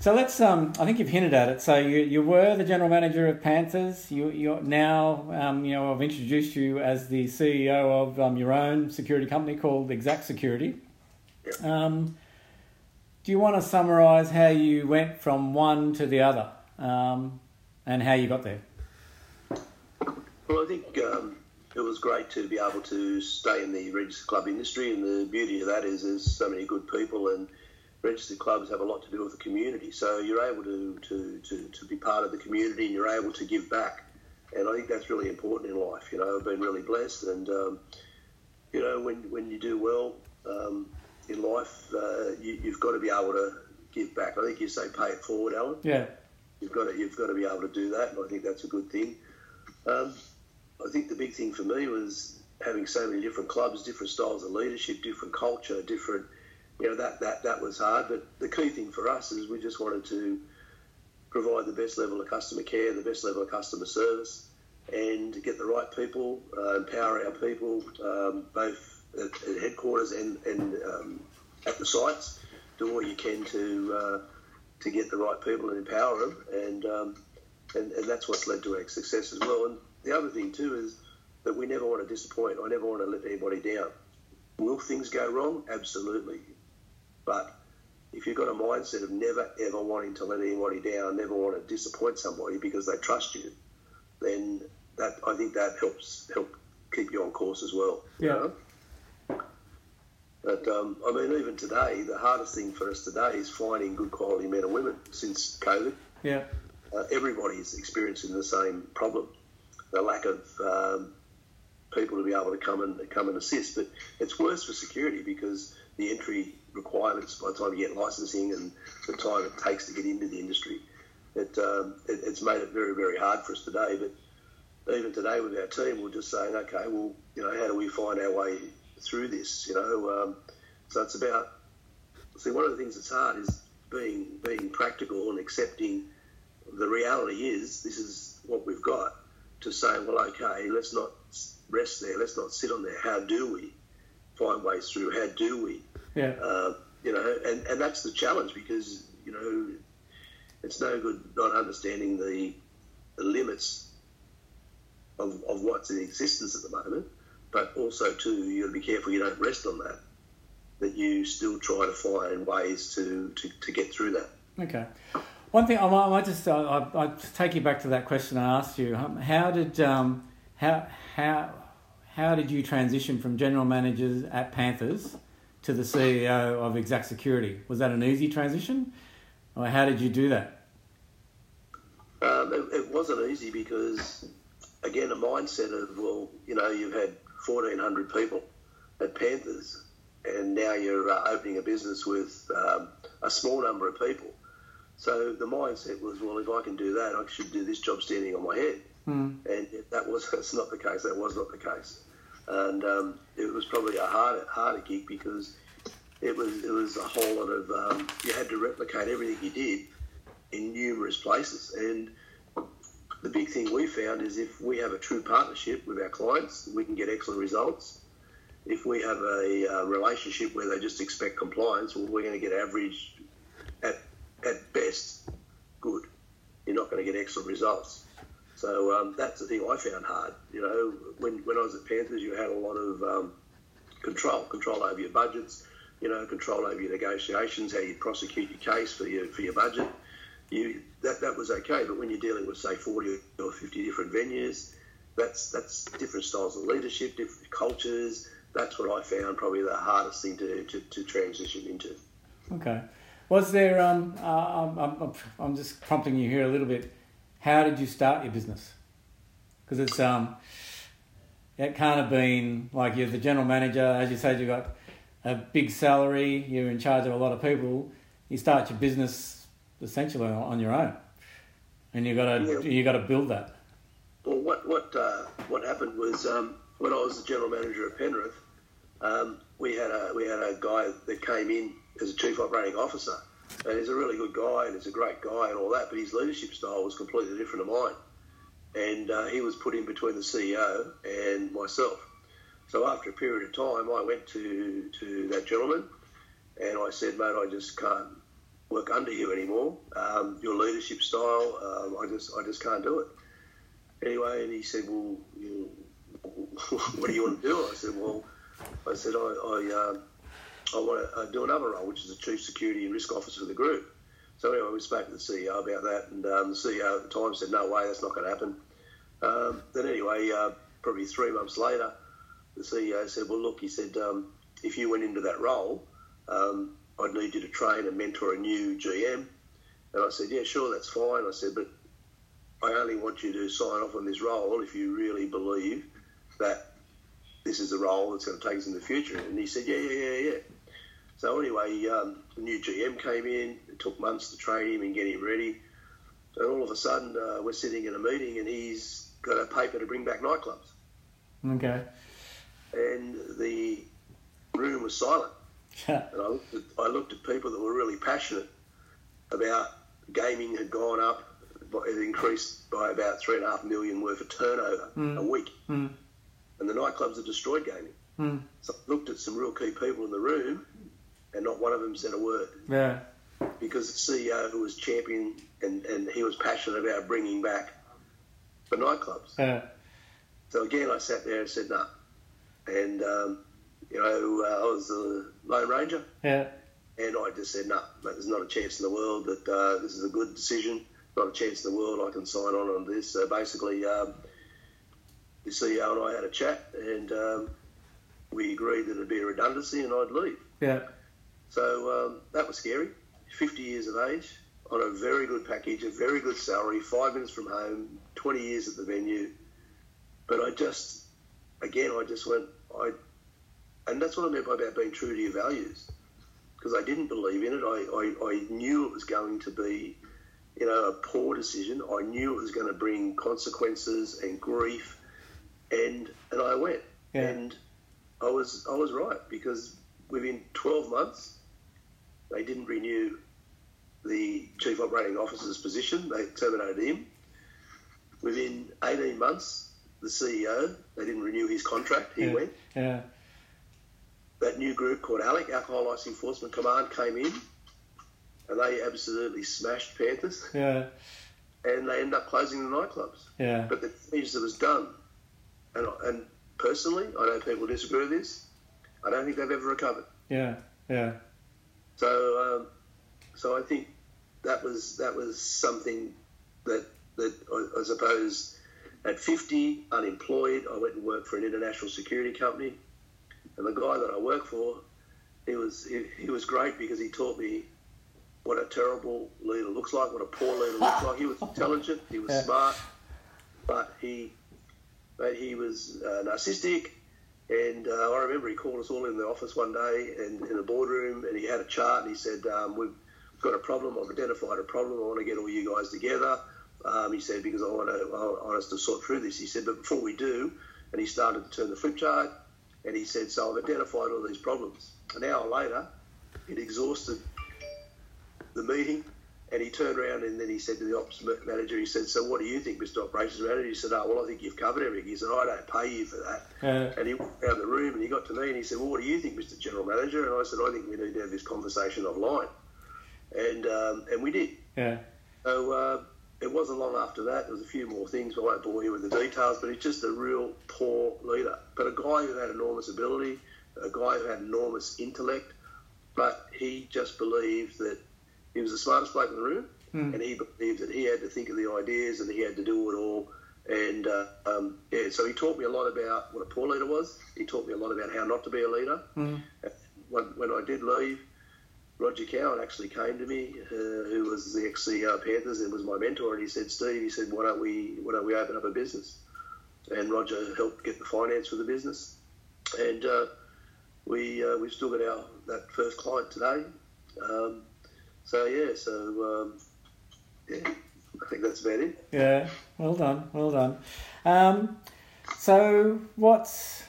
Speaker 1: So let's. Um, I think you've hinted at it. So you, you were the general manager of Panthers. You you're now. Um, you know, I've introduced you as the CEO of um, your own security company called Exact Security. Um, do you want to summarise how you went from one to the other, um, and how you got there?
Speaker 2: Well, I think um, it was great to be able to stay in the registered club industry, and the beauty of that is there's so many good people, and registered clubs have a lot to do with the community. So you're able to, to, to, to be part of the community, and you're able to give back. And I think that's really important in life. You know, I've been really blessed, and um, you know, when when you do well, um, in life, uh, you, you've got to be able to give back. I think you say pay it forward, Alan.
Speaker 1: Yeah.
Speaker 2: You've got to you've got to be able to do that, and I think that's a good thing. Um, I think the big thing for me was having so many different clubs, different styles of leadership, different culture, different. You know that that that was hard, but the key thing for us is we just wanted to provide the best level of customer care, the best level of customer service, and get the right people, uh, empower our people, um, both at, at, headquarters and, and um, at the sites. Do all you can to uh, to get the right people and empower them, and, um, and and that's what's led to our success as well. And the other thing too is that we never want to disappoint. I never want to let anybody down. Will things go wrong? Absolutely, but if you've got a mindset of never ever wanting to let anybody down, never want to disappoint somebody because they trust you, then that I think that helps help keep you on course as well.
Speaker 1: Yeah.
Speaker 2: You know? But um, I mean, even today, the hardest thing for us today is finding good quality men and women since COVID.
Speaker 1: Yeah.
Speaker 2: Uh, everybody is experiencing the same problem, the lack of um, people to be able to come and come and assist. But it's worse for security because the entry requirements by the time you get licensing and the time it takes to get into the industry, it, um, it it's made it very very hard for us today. But even today with our team, we're just saying, okay, well, you know, how do we find our way through this? You know, um, so it's about. See, one of the things that's hard is being being practical and accepting the reality is this is what we've got. To say, well, okay, let's not rest there. Let's not sit on there. How do we find ways through? How do we?
Speaker 1: Yeah.
Speaker 2: Uh, you know, and, and that's the challenge because you know it's no good not understanding the, the limits of, of what's in existence at the moment, but also too you got to be careful you don't rest on that. That you still try to find ways to, to, to get through that.
Speaker 1: Okay. One thing I might, I might just I, I, I take you back to that question I asked you. How did um, how how how did you transition from general managers at Panthers to the CEO of Exact Security? Was that an easy transition, or how did you do that?
Speaker 2: Um, it, it wasn't easy because again a mindset of well, you know, you've had fourteen hundred people at Panthers, and now you're uh, opening a business with um, a small number of people. So the mindset was, well, if I can do that, I should do this job standing on my head.
Speaker 1: Mm.
Speaker 2: And that was that's not the case. That was not the case. And um, it was probably a harder harder gig because it was it was a whole lot of um, you had to replicate everything you did in numerous places. And the big thing we found is if we have a true partnership with our clients, we can get excellent results. If we have a uh, relationship where they just expect compliance, well, we're going to get average at at best good. You're not going to get excellent results. So um, that's the thing I found hard. You know, when, when I was at Panthers, you had a lot of um, control, control over your budgets, you know, control over your negotiations, how you prosecute your case for your for your budget. You that that was okay, but when you're dealing with say 40 or 50 different venues, that's that's different styles of leadership, different cultures. That's what I found probably the hardest thing to, to, to transition into.
Speaker 1: Okay. Was there? Um, uh, I'm, I'm, I'm just prompting you here a little bit. How did you start your business? Because it's um, it can't have been like you're the general manager. As you said, you've got a big salary. You're in charge of a lot of people. You start your business essentially on your own, and you got to
Speaker 2: Yeah.
Speaker 1: you got to build that.
Speaker 2: Well, what what uh, what happened was um, when I was the general manager at Penrith, um, we had a we had a guy that came in as a chief operating officer, and he's a really good guy and he's a great guy and all that, but his leadership style was completely different to mine, and uh, he was put in between the CEO and myself. So after a period of time, I went to to that gentleman, and I said, mate, I just can't work under you anymore. Um, your leadership style, um, I just I just can't do it anyway, and he said, "Well, you what do you want to do?" I said, "Well, I said I I, um, I want to uh, do another role, which is the chief security and risk officer for the group." So anyway, we spoke to the CEO about that, and um, the CEO at the time said, "No way, that's not going to happen." Um, then anyway, uh, probably three months later, the CEO said, "Well, look," he said, um, "if you went into that role, um, I'd need you to train and mentor a new GM." And I said, "Yeah, sure, that's fine." I said, "But I only want you to sign off on this role if you really believe that this is the role that's going to take us in the future. And he said, yeah, yeah, yeah, yeah. So anyway, um, the new GM came in. It took months to train him and get him ready. And all of a sudden, uh, we're sitting in a meeting, and he's got a paper to bring back nightclubs.
Speaker 1: Okay.
Speaker 2: And the room was silent. and I looked, at, I looked at people that were really passionate about gaming had gone up, it increased by about three and a half million worth of turnover
Speaker 1: Mm.
Speaker 2: a week,
Speaker 1: Mm.
Speaker 2: And the nightclubs have destroyed gaming.
Speaker 1: Mm.
Speaker 2: So I looked at some real key people in the room, and not one of them said a word
Speaker 1: Yeah.
Speaker 2: because the CEO who was champion and, and he was passionate about bringing back the nightclubs.
Speaker 1: Yeah.
Speaker 2: So again, I sat there and said no, and um, you know uh, I was the Lone Ranger.
Speaker 1: Yeah.
Speaker 2: And I just said, no, mate, there's not a chance in the world that uh, this is a good decision. Not a chance in the world I can sign on on this. So basically, um, the CEO and I had a chat, and um, we agreed that it'd be a redundancy, and I'd leave.
Speaker 1: Yeah.
Speaker 2: So um, that was scary. 50 years of age, on a very good package, a very good salary, five minutes from home, 20 years at the venue. But I just, again, I just went, I, and that's what I meant by about being true to your values. Because I didn't believe in it. I, I, I knew it was going to be, you know, a poor decision. I knew it was going to bring consequences and grief. And, and I went.
Speaker 1: Yeah.
Speaker 2: And I was, I was right because within 12 months, they didn't renew the chief operating officer's position. They terminated him. Within 18 months, the CEO, they didn't renew his contract. He
Speaker 1: Yeah.
Speaker 2: went.
Speaker 1: Yeah.
Speaker 2: That new group called ALEC, Alcohol License Enforcement Command, came in and they absolutely smashed Panthers
Speaker 1: Yeah.
Speaker 2: and they ended up closing the nightclubs.
Speaker 1: Yeah.
Speaker 2: But the damage that was done, and, and personally, I know people disagree with this, I don't think they've ever recovered.
Speaker 1: Yeah. Yeah.
Speaker 2: So, um, so I think that was that was something that that I, I suppose at 50, unemployed, I went and worked for an international security company, and the guy that I worked for, he was he, he was great because he taught me what a terrible leader looks like, what a poor leader looks like. He was intelligent, he was
Speaker 1: Yeah.
Speaker 2: smart, but he but he was uh, narcissistic. And uh, I remember he called us all in the office one day and in the boardroom, and he had a chart, and he said, um, "We've got a problem. I've identified a problem. I want to get all you guys together." Um, he said, "Because I want to, I want us to sort through this." He said, "But before we do," and he started to turn the flip chart, and he said, "So I've identified all these problems." An hour later, he'd exhausted the meeting, and he turned around and then he said to the ops manager, he said, "So what do you think, Mr. Operations Manager?" He said, "Oh, well, I think you've covered everything." He said, "I don't pay you for that."
Speaker 1: Yeah.
Speaker 2: And he went around the room and he got to me and he said, Well, what do you think, Mr. General Manager? And I said, I think we need to have this conversation offline. And um, and we did.
Speaker 1: Yeah.
Speaker 2: So uh, it wasn't long after that. There was a few more things. I won't bore you with the details, but he's just a real poor leader. But a guy who had enormous ability, a guy who had enormous intellect, but he just believed that he was the smartest bloke in the room,
Speaker 1: Hmm.
Speaker 2: and he believed that he had to think of the ideas and he had to do it all. And uh, um, yeah, so he taught me a lot about what a poor leader was. He taught me a lot about how not to be a leader.
Speaker 1: Mm.
Speaker 2: When, when I did leave, Roger Cowan actually came to me, uh, who was the ex CEO of Panthers and was my mentor, and he said, "Steve, he said, why don't we why don't we open up a business?" And Roger helped get the finance for the business, and uh, we uh, we've still got our that first client today. Um, so yeah, so um, yeah, I think that's about it.
Speaker 1: Yeah, well done, well done. Um, so what's?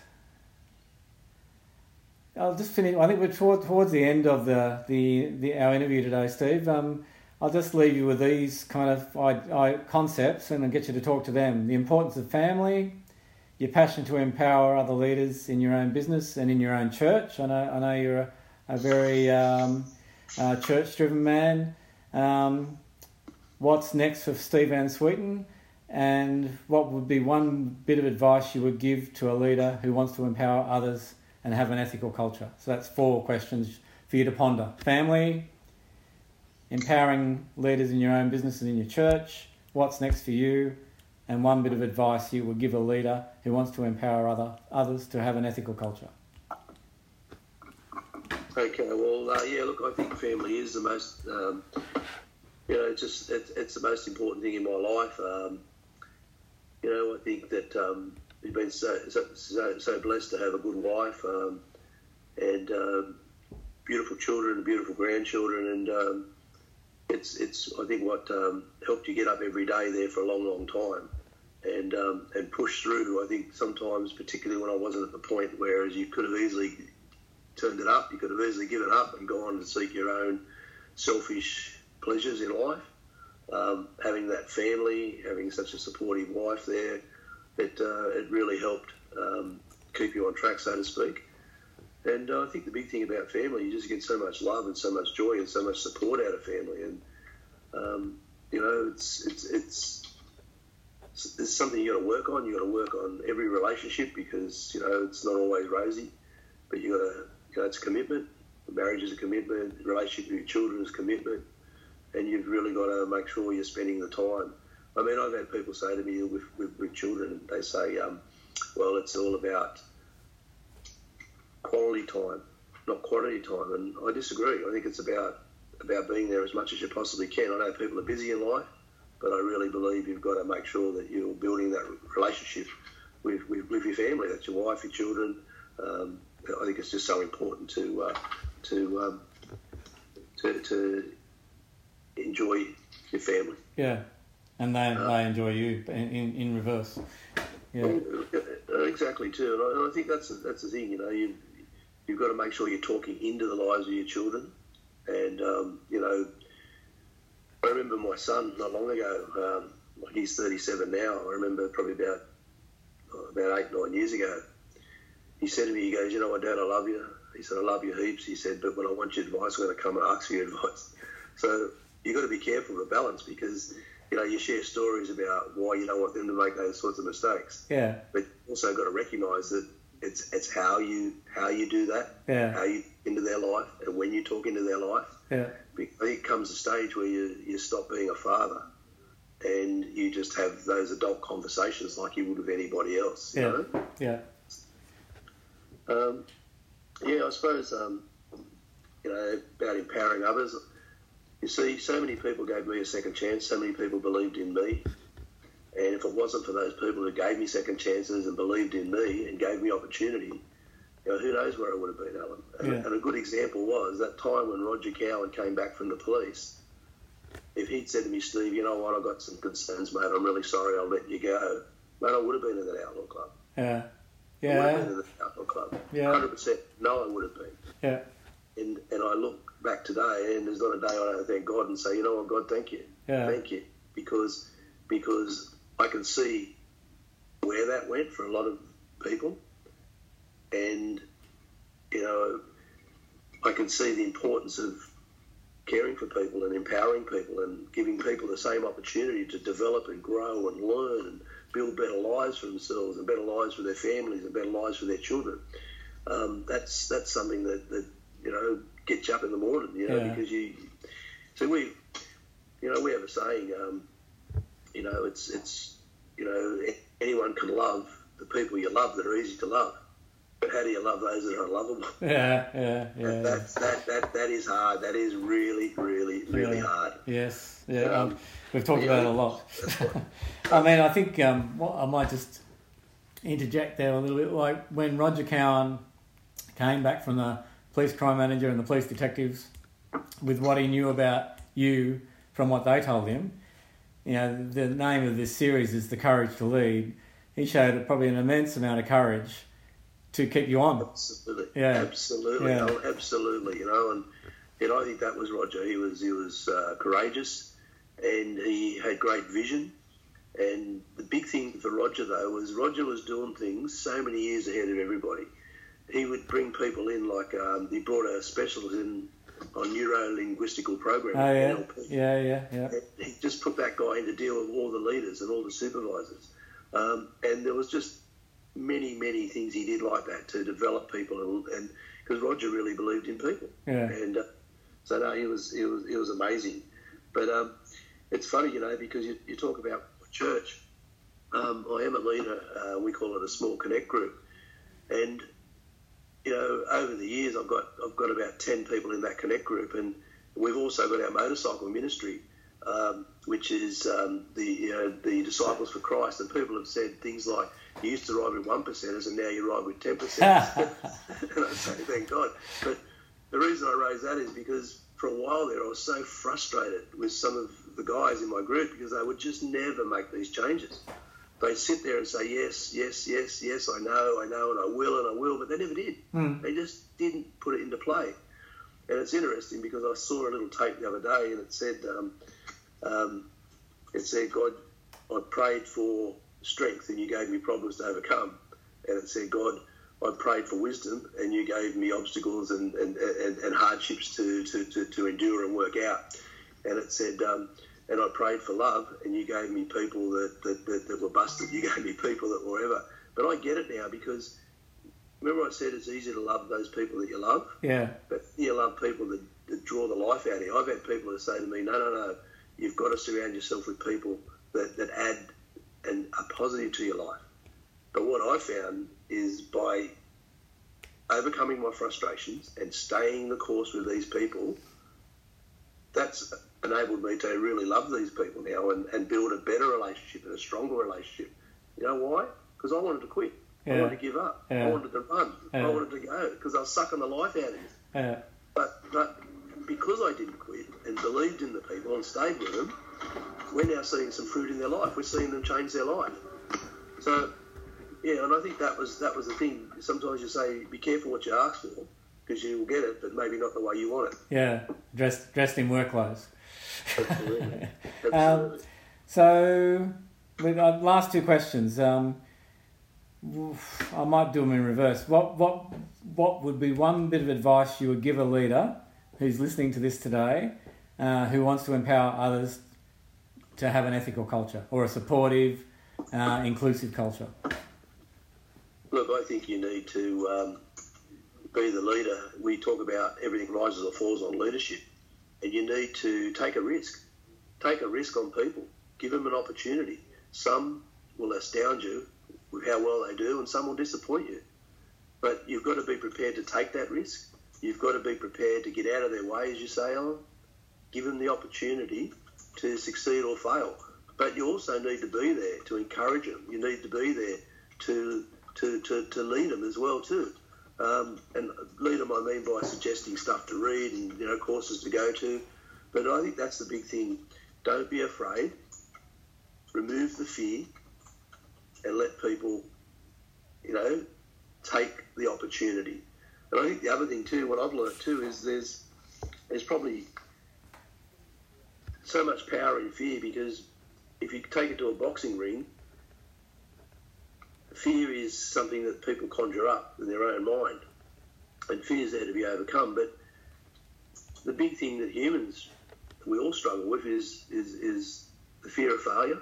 Speaker 1: I'll just finish. I think we're toward, towards the end of the, the, the our interview today, Steve. Um, I'll just leave you with these kind of I, I, concepts and then get you to talk to them. The importance of family, your passion to empower other leaders in your own business and in your own church. I know I know you're a, a very um, uh, church-driven man. Um, what's next for Steve Van Zwieten, and what would be one bit of advice you would give to a leader who wants to empower others and have an ethical culture? So that's four questions for you to ponder. Family, empowering leaders in your own business and in your church, what's next for you, and one bit of advice you would give a leader who wants to empower other others to have an ethical culture.
Speaker 2: Okay, well, uh, yeah, look, I think family is the most, um, you know, just it's, it's the most important thing in my life. Um, you know, I think that um, we've been so, so so blessed to have a good wife, um, and um, beautiful children beautiful grandchildren, and um, it's it's I think what helped you get up every day there for a long, long time, and and push through. I think sometimes, particularly when I wasn't at the point, where as you could have easily turned it up, you could have easily given up and gone to seek your own selfish pleasures in life. Um, having that family, having such a supportive wife there, it uh, it really helped um, keep you on track, so to speak. And uh, I think the big thing about family, you just get so much love and so much joy and so much support out of family. And um, you know, it's it's it's it's something you got to work on. You got to work on every relationship because you know it's not always rosy, but you got to you know it's commitment. Marriage is a commitment. Relationship with your children is commitment, and you've really got to make sure you're spending the time. I mean, I've had people say to me with, with, with children, they say, um, well, it's all about quality time, not quantity time. And I disagree. I think it's about about being there as much as you possibly can. I know people are busy in life, but I really believe you've got to make sure that you're building that relationship with, with, with your family. That's your wife, your children. Um, I think it's just so important to uh, to, um, to to enjoy your family.
Speaker 1: Yeah, and they uh, they enjoy you in, in, in reverse. Yeah,
Speaker 2: uh, exactly too. And I, and I think that's that's the thing. You know, you you've got to make sure you're talking into the lives of your children. And, um, you know, I remember my son not long ago, um, like he's 37 now. I remember probably about oh, about eight, nine years ago. He said to me, he goes, you know what, Dad, I love you. He said, I love you heaps. He said, but when I want your advice, I'm going to come and ask for your advice. So you've got to be careful of the balance because, you know, you share stories about why you don't want them to make those sorts of mistakes.
Speaker 1: Yeah.
Speaker 2: But also got to recognise that it's it's how you how you do that,
Speaker 1: yeah.
Speaker 2: how you into their life, and when you talk into their life.
Speaker 1: Yeah.
Speaker 2: I think it comes a stage where you you stop being a father, and you just have those adult conversations like you would with anybody else.
Speaker 1: Yeah. Know? Yeah.
Speaker 2: Um, yeah, I suppose um, you know about empowering others. You see, so many people gave me a second chance. So many people believed in me. And if it wasn't for those people who gave me second chances and believed in me and gave me opportunity, you know, who knows where I would have been, Alan. And,
Speaker 1: yeah.
Speaker 2: and a good example was that time when Roger Cowan came back from the police. If he'd said to me, Steve, you know what, I've got some concerns, mate, I'm really sorry, I'll let you go, mate, I would have been in that Outlaw Club.
Speaker 1: Yeah. Yeah.
Speaker 2: I would have been in the Outlaw Club.
Speaker 1: Yeah.
Speaker 2: 100%. No, I would have been.
Speaker 1: Yeah.
Speaker 2: And, and I look back today, and there's not a day I don't thank God and say, you know what, God, thank you.
Speaker 1: Yeah.
Speaker 2: Thank you. Because because I can see where that went for a lot of people, and you know, I can see the importance of caring for people and empowering people and giving people the same opportunity to develop and grow and learn and build better lives for themselves and better lives for their families and better lives for their children. Um, that's that's something that, that you know gets you up in the morning, you know,
Speaker 1: yeah.
Speaker 2: because you. So we, you know, we have a saying. Um, you know, it's it's you know anyone can love the people you love that are easy to love. But how do you love those that are unlovable?
Speaker 1: Yeah, yeah, yeah.
Speaker 2: That's, that, that, that is hard. That is really, really, really
Speaker 1: yeah.
Speaker 2: hard.
Speaker 1: Yes, yeah. Um,
Speaker 2: Um,
Speaker 1: we've talked
Speaker 2: yeah,
Speaker 1: about it a lot. I mean, I think um, what I might just interject there a little bit. Like when Roger Cowan came back from the police crime manager and the police detectives with what he knew about you from what they told him. You know, the name of this series is The Courage to Lead. He showed probably an immense amount of courage to keep you on.
Speaker 2: Absolutely.
Speaker 1: Yeah.
Speaker 2: Absolutely.
Speaker 1: Yeah.
Speaker 2: Oh, absolutely. You know, and and I think that was Roger. He was he was uh, courageous, and he had great vision. And the big thing for Roger though was Roger was doing things so many years ahead of everybody. He would bring people in like um, he brought a specialist in on neuro linguistical programming.
Speaker 1: Oh yeah,
Speaker 2: NLP.
Speaker 1: yeah, yeah, yeah.
Speaker 2: And he just put that guy in to deal with all the leaders and all the supervisors. Um, and there was just many, many things he did like that to develop people, and because Roger really believed in people.
Speaker 1: Yeah.
Speaker 2: And uh, so no, he was he was he was amazing. But um, it's funny, you know, because you, you talk about church. Um, I am a leader. Uh, we call it a small connect group, and you know, over the years, I've got I've got about ten people in that connect group, and we've also got our motorcycle ministry, um, which is um, the you know, the Disciples for Christ. And people have said things like, "You used to ride with one percenters, and now you ride with ten percenters." and I say, "Thank God." But the reason I raise that is because for a while there I was so frustrated with some of the guys in my group because they would just never make these changes. They'd sit there and say, yes, yes, yes, yes, I know, I know, and I will, and I will, but they never did.
Speaker 1: Mm.
Speaker 2: They just didn't put it into play. And it's interesting because I saw a little tape the other day and it said, um, um, it said, God, I prayed for strength and you gave me problems to overcome. And it said, God, I prayed for wisdom and you gave me obstacles and, and, and, and hardships to, to, to, to, endure and work out. And it said, um, and I prayed for love and you gave me people that, that, that, that were busted. You gave me people that were ever. But I get it now because remember I said it's easy to love those people that you love?
Speaker 1: Yeah.
Speaker 2: But you love people that, that draw the life out of you. I've had people that say to me, no, no, no, you've got to surround yourself with people that, that add and are positive to your life. But what I found is by overcoming my frustrations and staying the course with these people, that's enabled me to really love these people now and, and build a better relationship and a stronger relationship. You know why? Because I wanted to quit.
Speaker 1: Yeah.
Speaker 2: I wanted to give up.
Speaker 1: Yeah.
Speaker 2: I wanted to run.
Speaker 1: Yeah.
Speaker 2: I wanted to go because I was sucking the life out of me.
Speaker 1: Yeah.
Speaker 2: But but because I didn't quit and believed in the people and stayed with them, we're now seeing some fruit in their life. We're seeing them change their life. So yeah, and I think that was that was the thing. Sometimes you say, be careful what you ask for because you will get it, but maybe not the way you want it.
Speaker 1: Yeah. Dressed dressed in work clothes.
Speaker 2: Absolutely.
Speaker 1: Um, So, with uh, last two questions, um, I might do them in reverse. What what what would be one bit of advice you would give a leader who's listening to this today, uh, who wants to empower others to have an ethical culture or a supportive, uh, inclusive culture?
Speaker 2: Look, I think you need to um, be the leader. We talk about everything rises or falls on leadership, and you need to take a risk. Take a risk on people. Give them an opportunity. Some will astound you with how well they do, and some will disappoint you. But you've got to be prepared to take that risk. You've got to be prepared to get out of their way, as you say, Alan. Give them the opportunity to succeed or fail. But you also need to be there to encourage them. You need to be there to to, to, to lead them as well too. Um, and lead them, I mean by suggesting stuff to read and you know courses to go to. But I think that's the big thing. Don't be afraid. Remove the fear, and let people, you know, take the opportunity. And I think the other thing too, what I've learned too, is there's there's probably so much power in fear because if you take it to a boxing ring, fear is something that people conjure up in their own mind, and fear is there to be overcome. But the big thing that humans we all struggle with is is, is the fear of failure.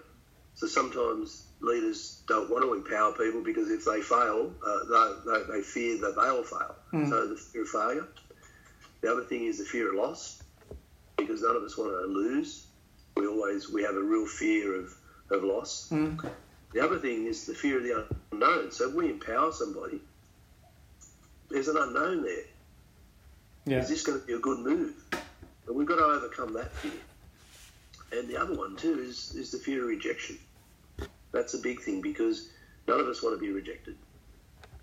Speaker 2: So sometimes leaders don't want to empower people because if they fail, uh, they, they, they fear that they'll fail.
Speaker 1: Mm.
Speaker 2: So the fear of failure. The other thing is the fear of loss, because none of us want to lose. We always we have a real fear of, of loss.
Speaker 1: Mm.
Speaker 2: The other thing is the fear of the unknown. So if we empower somebody, there's an unknown there.
Speaker 1: Yeah.
Speaker 2: Is this going to be a good move? And we've got to overcome that fear. And the other one too is is the fear of rejection. That's a big thing because none of us want to be rejected.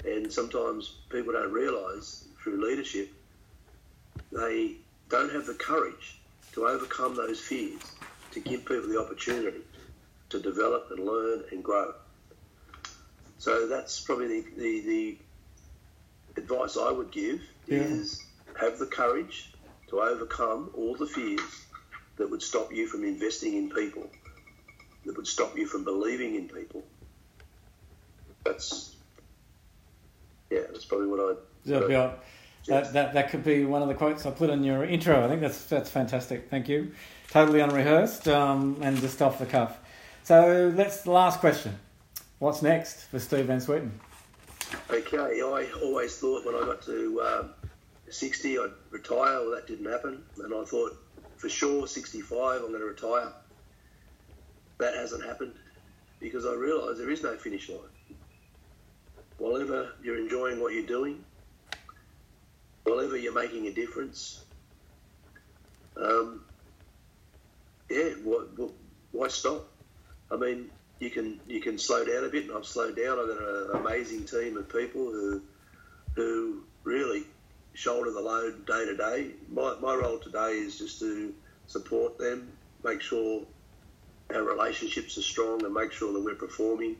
Speaker 2: And sometimes people don't realise through leadership they don't have the courage to overcome those fears, to give people the opportunity to develop and learn and grow. So that's probably the, the, the advice I would give
Speaker 1: Yeah.
Speaker 2: is have the courage to overcome all the fears that would stop you from investing in people, that would stop you from believing in people. That's yeah, that's probably what I'd.
Speaker 1: Yeah,
Speaker 2: what
Speaker 1: yeah. That, that, that could be one of the quotes I put in your intro. I think that's that's fantastic. Thank you. Totally unrehearsed um, and just off the cuff. So let's the last question. What's next for Steve Van Zwieten?
Speaker 2: Okay, I always thought when I got to um, 60 I'd retire. Well, that didn't happen. And I thought for sure 65 I'm going to retire. That hasn't happened because I realised there is no finish line. Whatever you're enjoying what you're doing, whatever you're making a difference, um, yeah, what, why stop? I mean, you can you can slow down a bit, and I've slowed down. I've got an amazing team of people who who really shoulder the load day to day. My, my role today is just to support them, make sure our relationships are strong, and make sure that we're performing.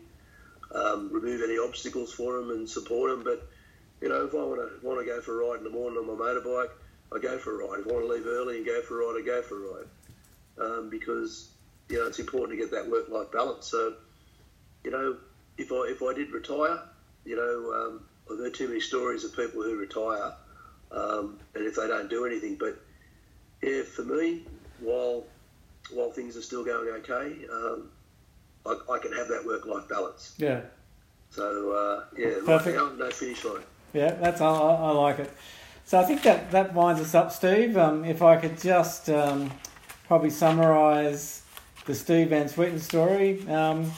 Speaker 2: Um, remove any obstacles for them and support them. But you know, if I want to want to go for a ride in the morning on my motorbike, I go for a ride. If I want to leave early and go for a ride, I go for a ride. Um, because you know it's important to get that work-life balance. So, you know, if I if I did retire, you know, um, I've heard too many stories of people who retire um, and if they don't do anything. But yeah, for me, while while things are still going okay, um, I, I, can have that work-life balance.
Speaker 1: Yeah.
Speaker 2: So uh, yeah,
Speaker 1: Perfect.
Speaker 2: Now, no finish line.
Speaker 1: Yeah, that's I, I like it. So I think that that winds us up, Steve. Um, if I could just um, probably summarise the Steve Van Zwieten story. Um,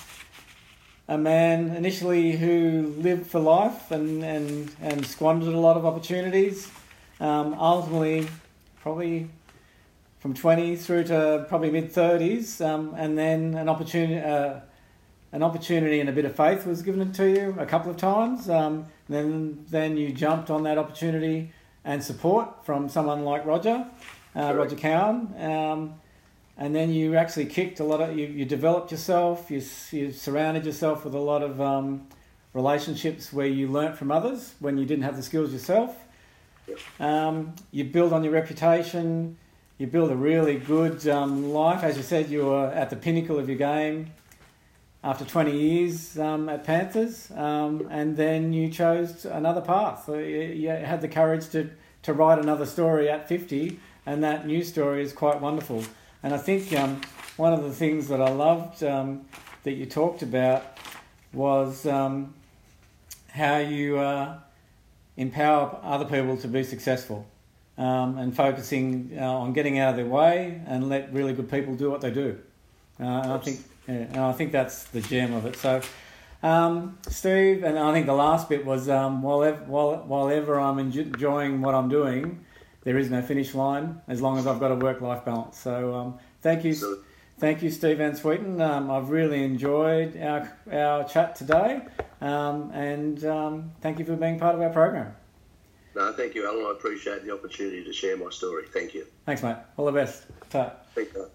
Speaker 1: a man initially who lived for life and, and, and squandered a lot of opportunities. Um, ultimately, probably from 20 through to probably mid 30s, um, and then an opportunity, uh, an opportunity and a bit of faith was given to you a couple of times. Um, then, then you jumped on that opportunity and support from someone like Roger, uh, Roger Cowan. And then you actually kicked a lot of you, you developed yourself you, you surrounded yourself with a lot of um, relationships where you learnt from others when you didn't have the skills yourself. Um, you build on your reputation. You build a really good um, life. As you said you were at the pinnacle of your game after 20 years um, at panthers um, and then you chose another path. You, you had the courage to, to write another story at 50 and that new story is quite wonderful and I think um, one of the things that I loved um, that you talked about was um, how you uh, empower other people to be successful um, and focusing uh, on getting out of their way and let really good people do what they do. Uh, and I think, yeah, and I think that's the gem of it. So. Um, Steve, and I think the last bit was um, while, ever, while, while ever I'm enjoying what I'm doing, there is no finish line as long as I've got a work life balance. So um, thank you, thank you, Steve Van Zwieten. Um, I've really enjoyed our our chat today, um, and um, thank you for being part of our program.
Speaker 2: No, thank you, Alan. I appreciate the opportunity to share my story. Thank you.
Speaker 1: Thanks, mate. All the best. Ta.
Speaker 2: Thank you.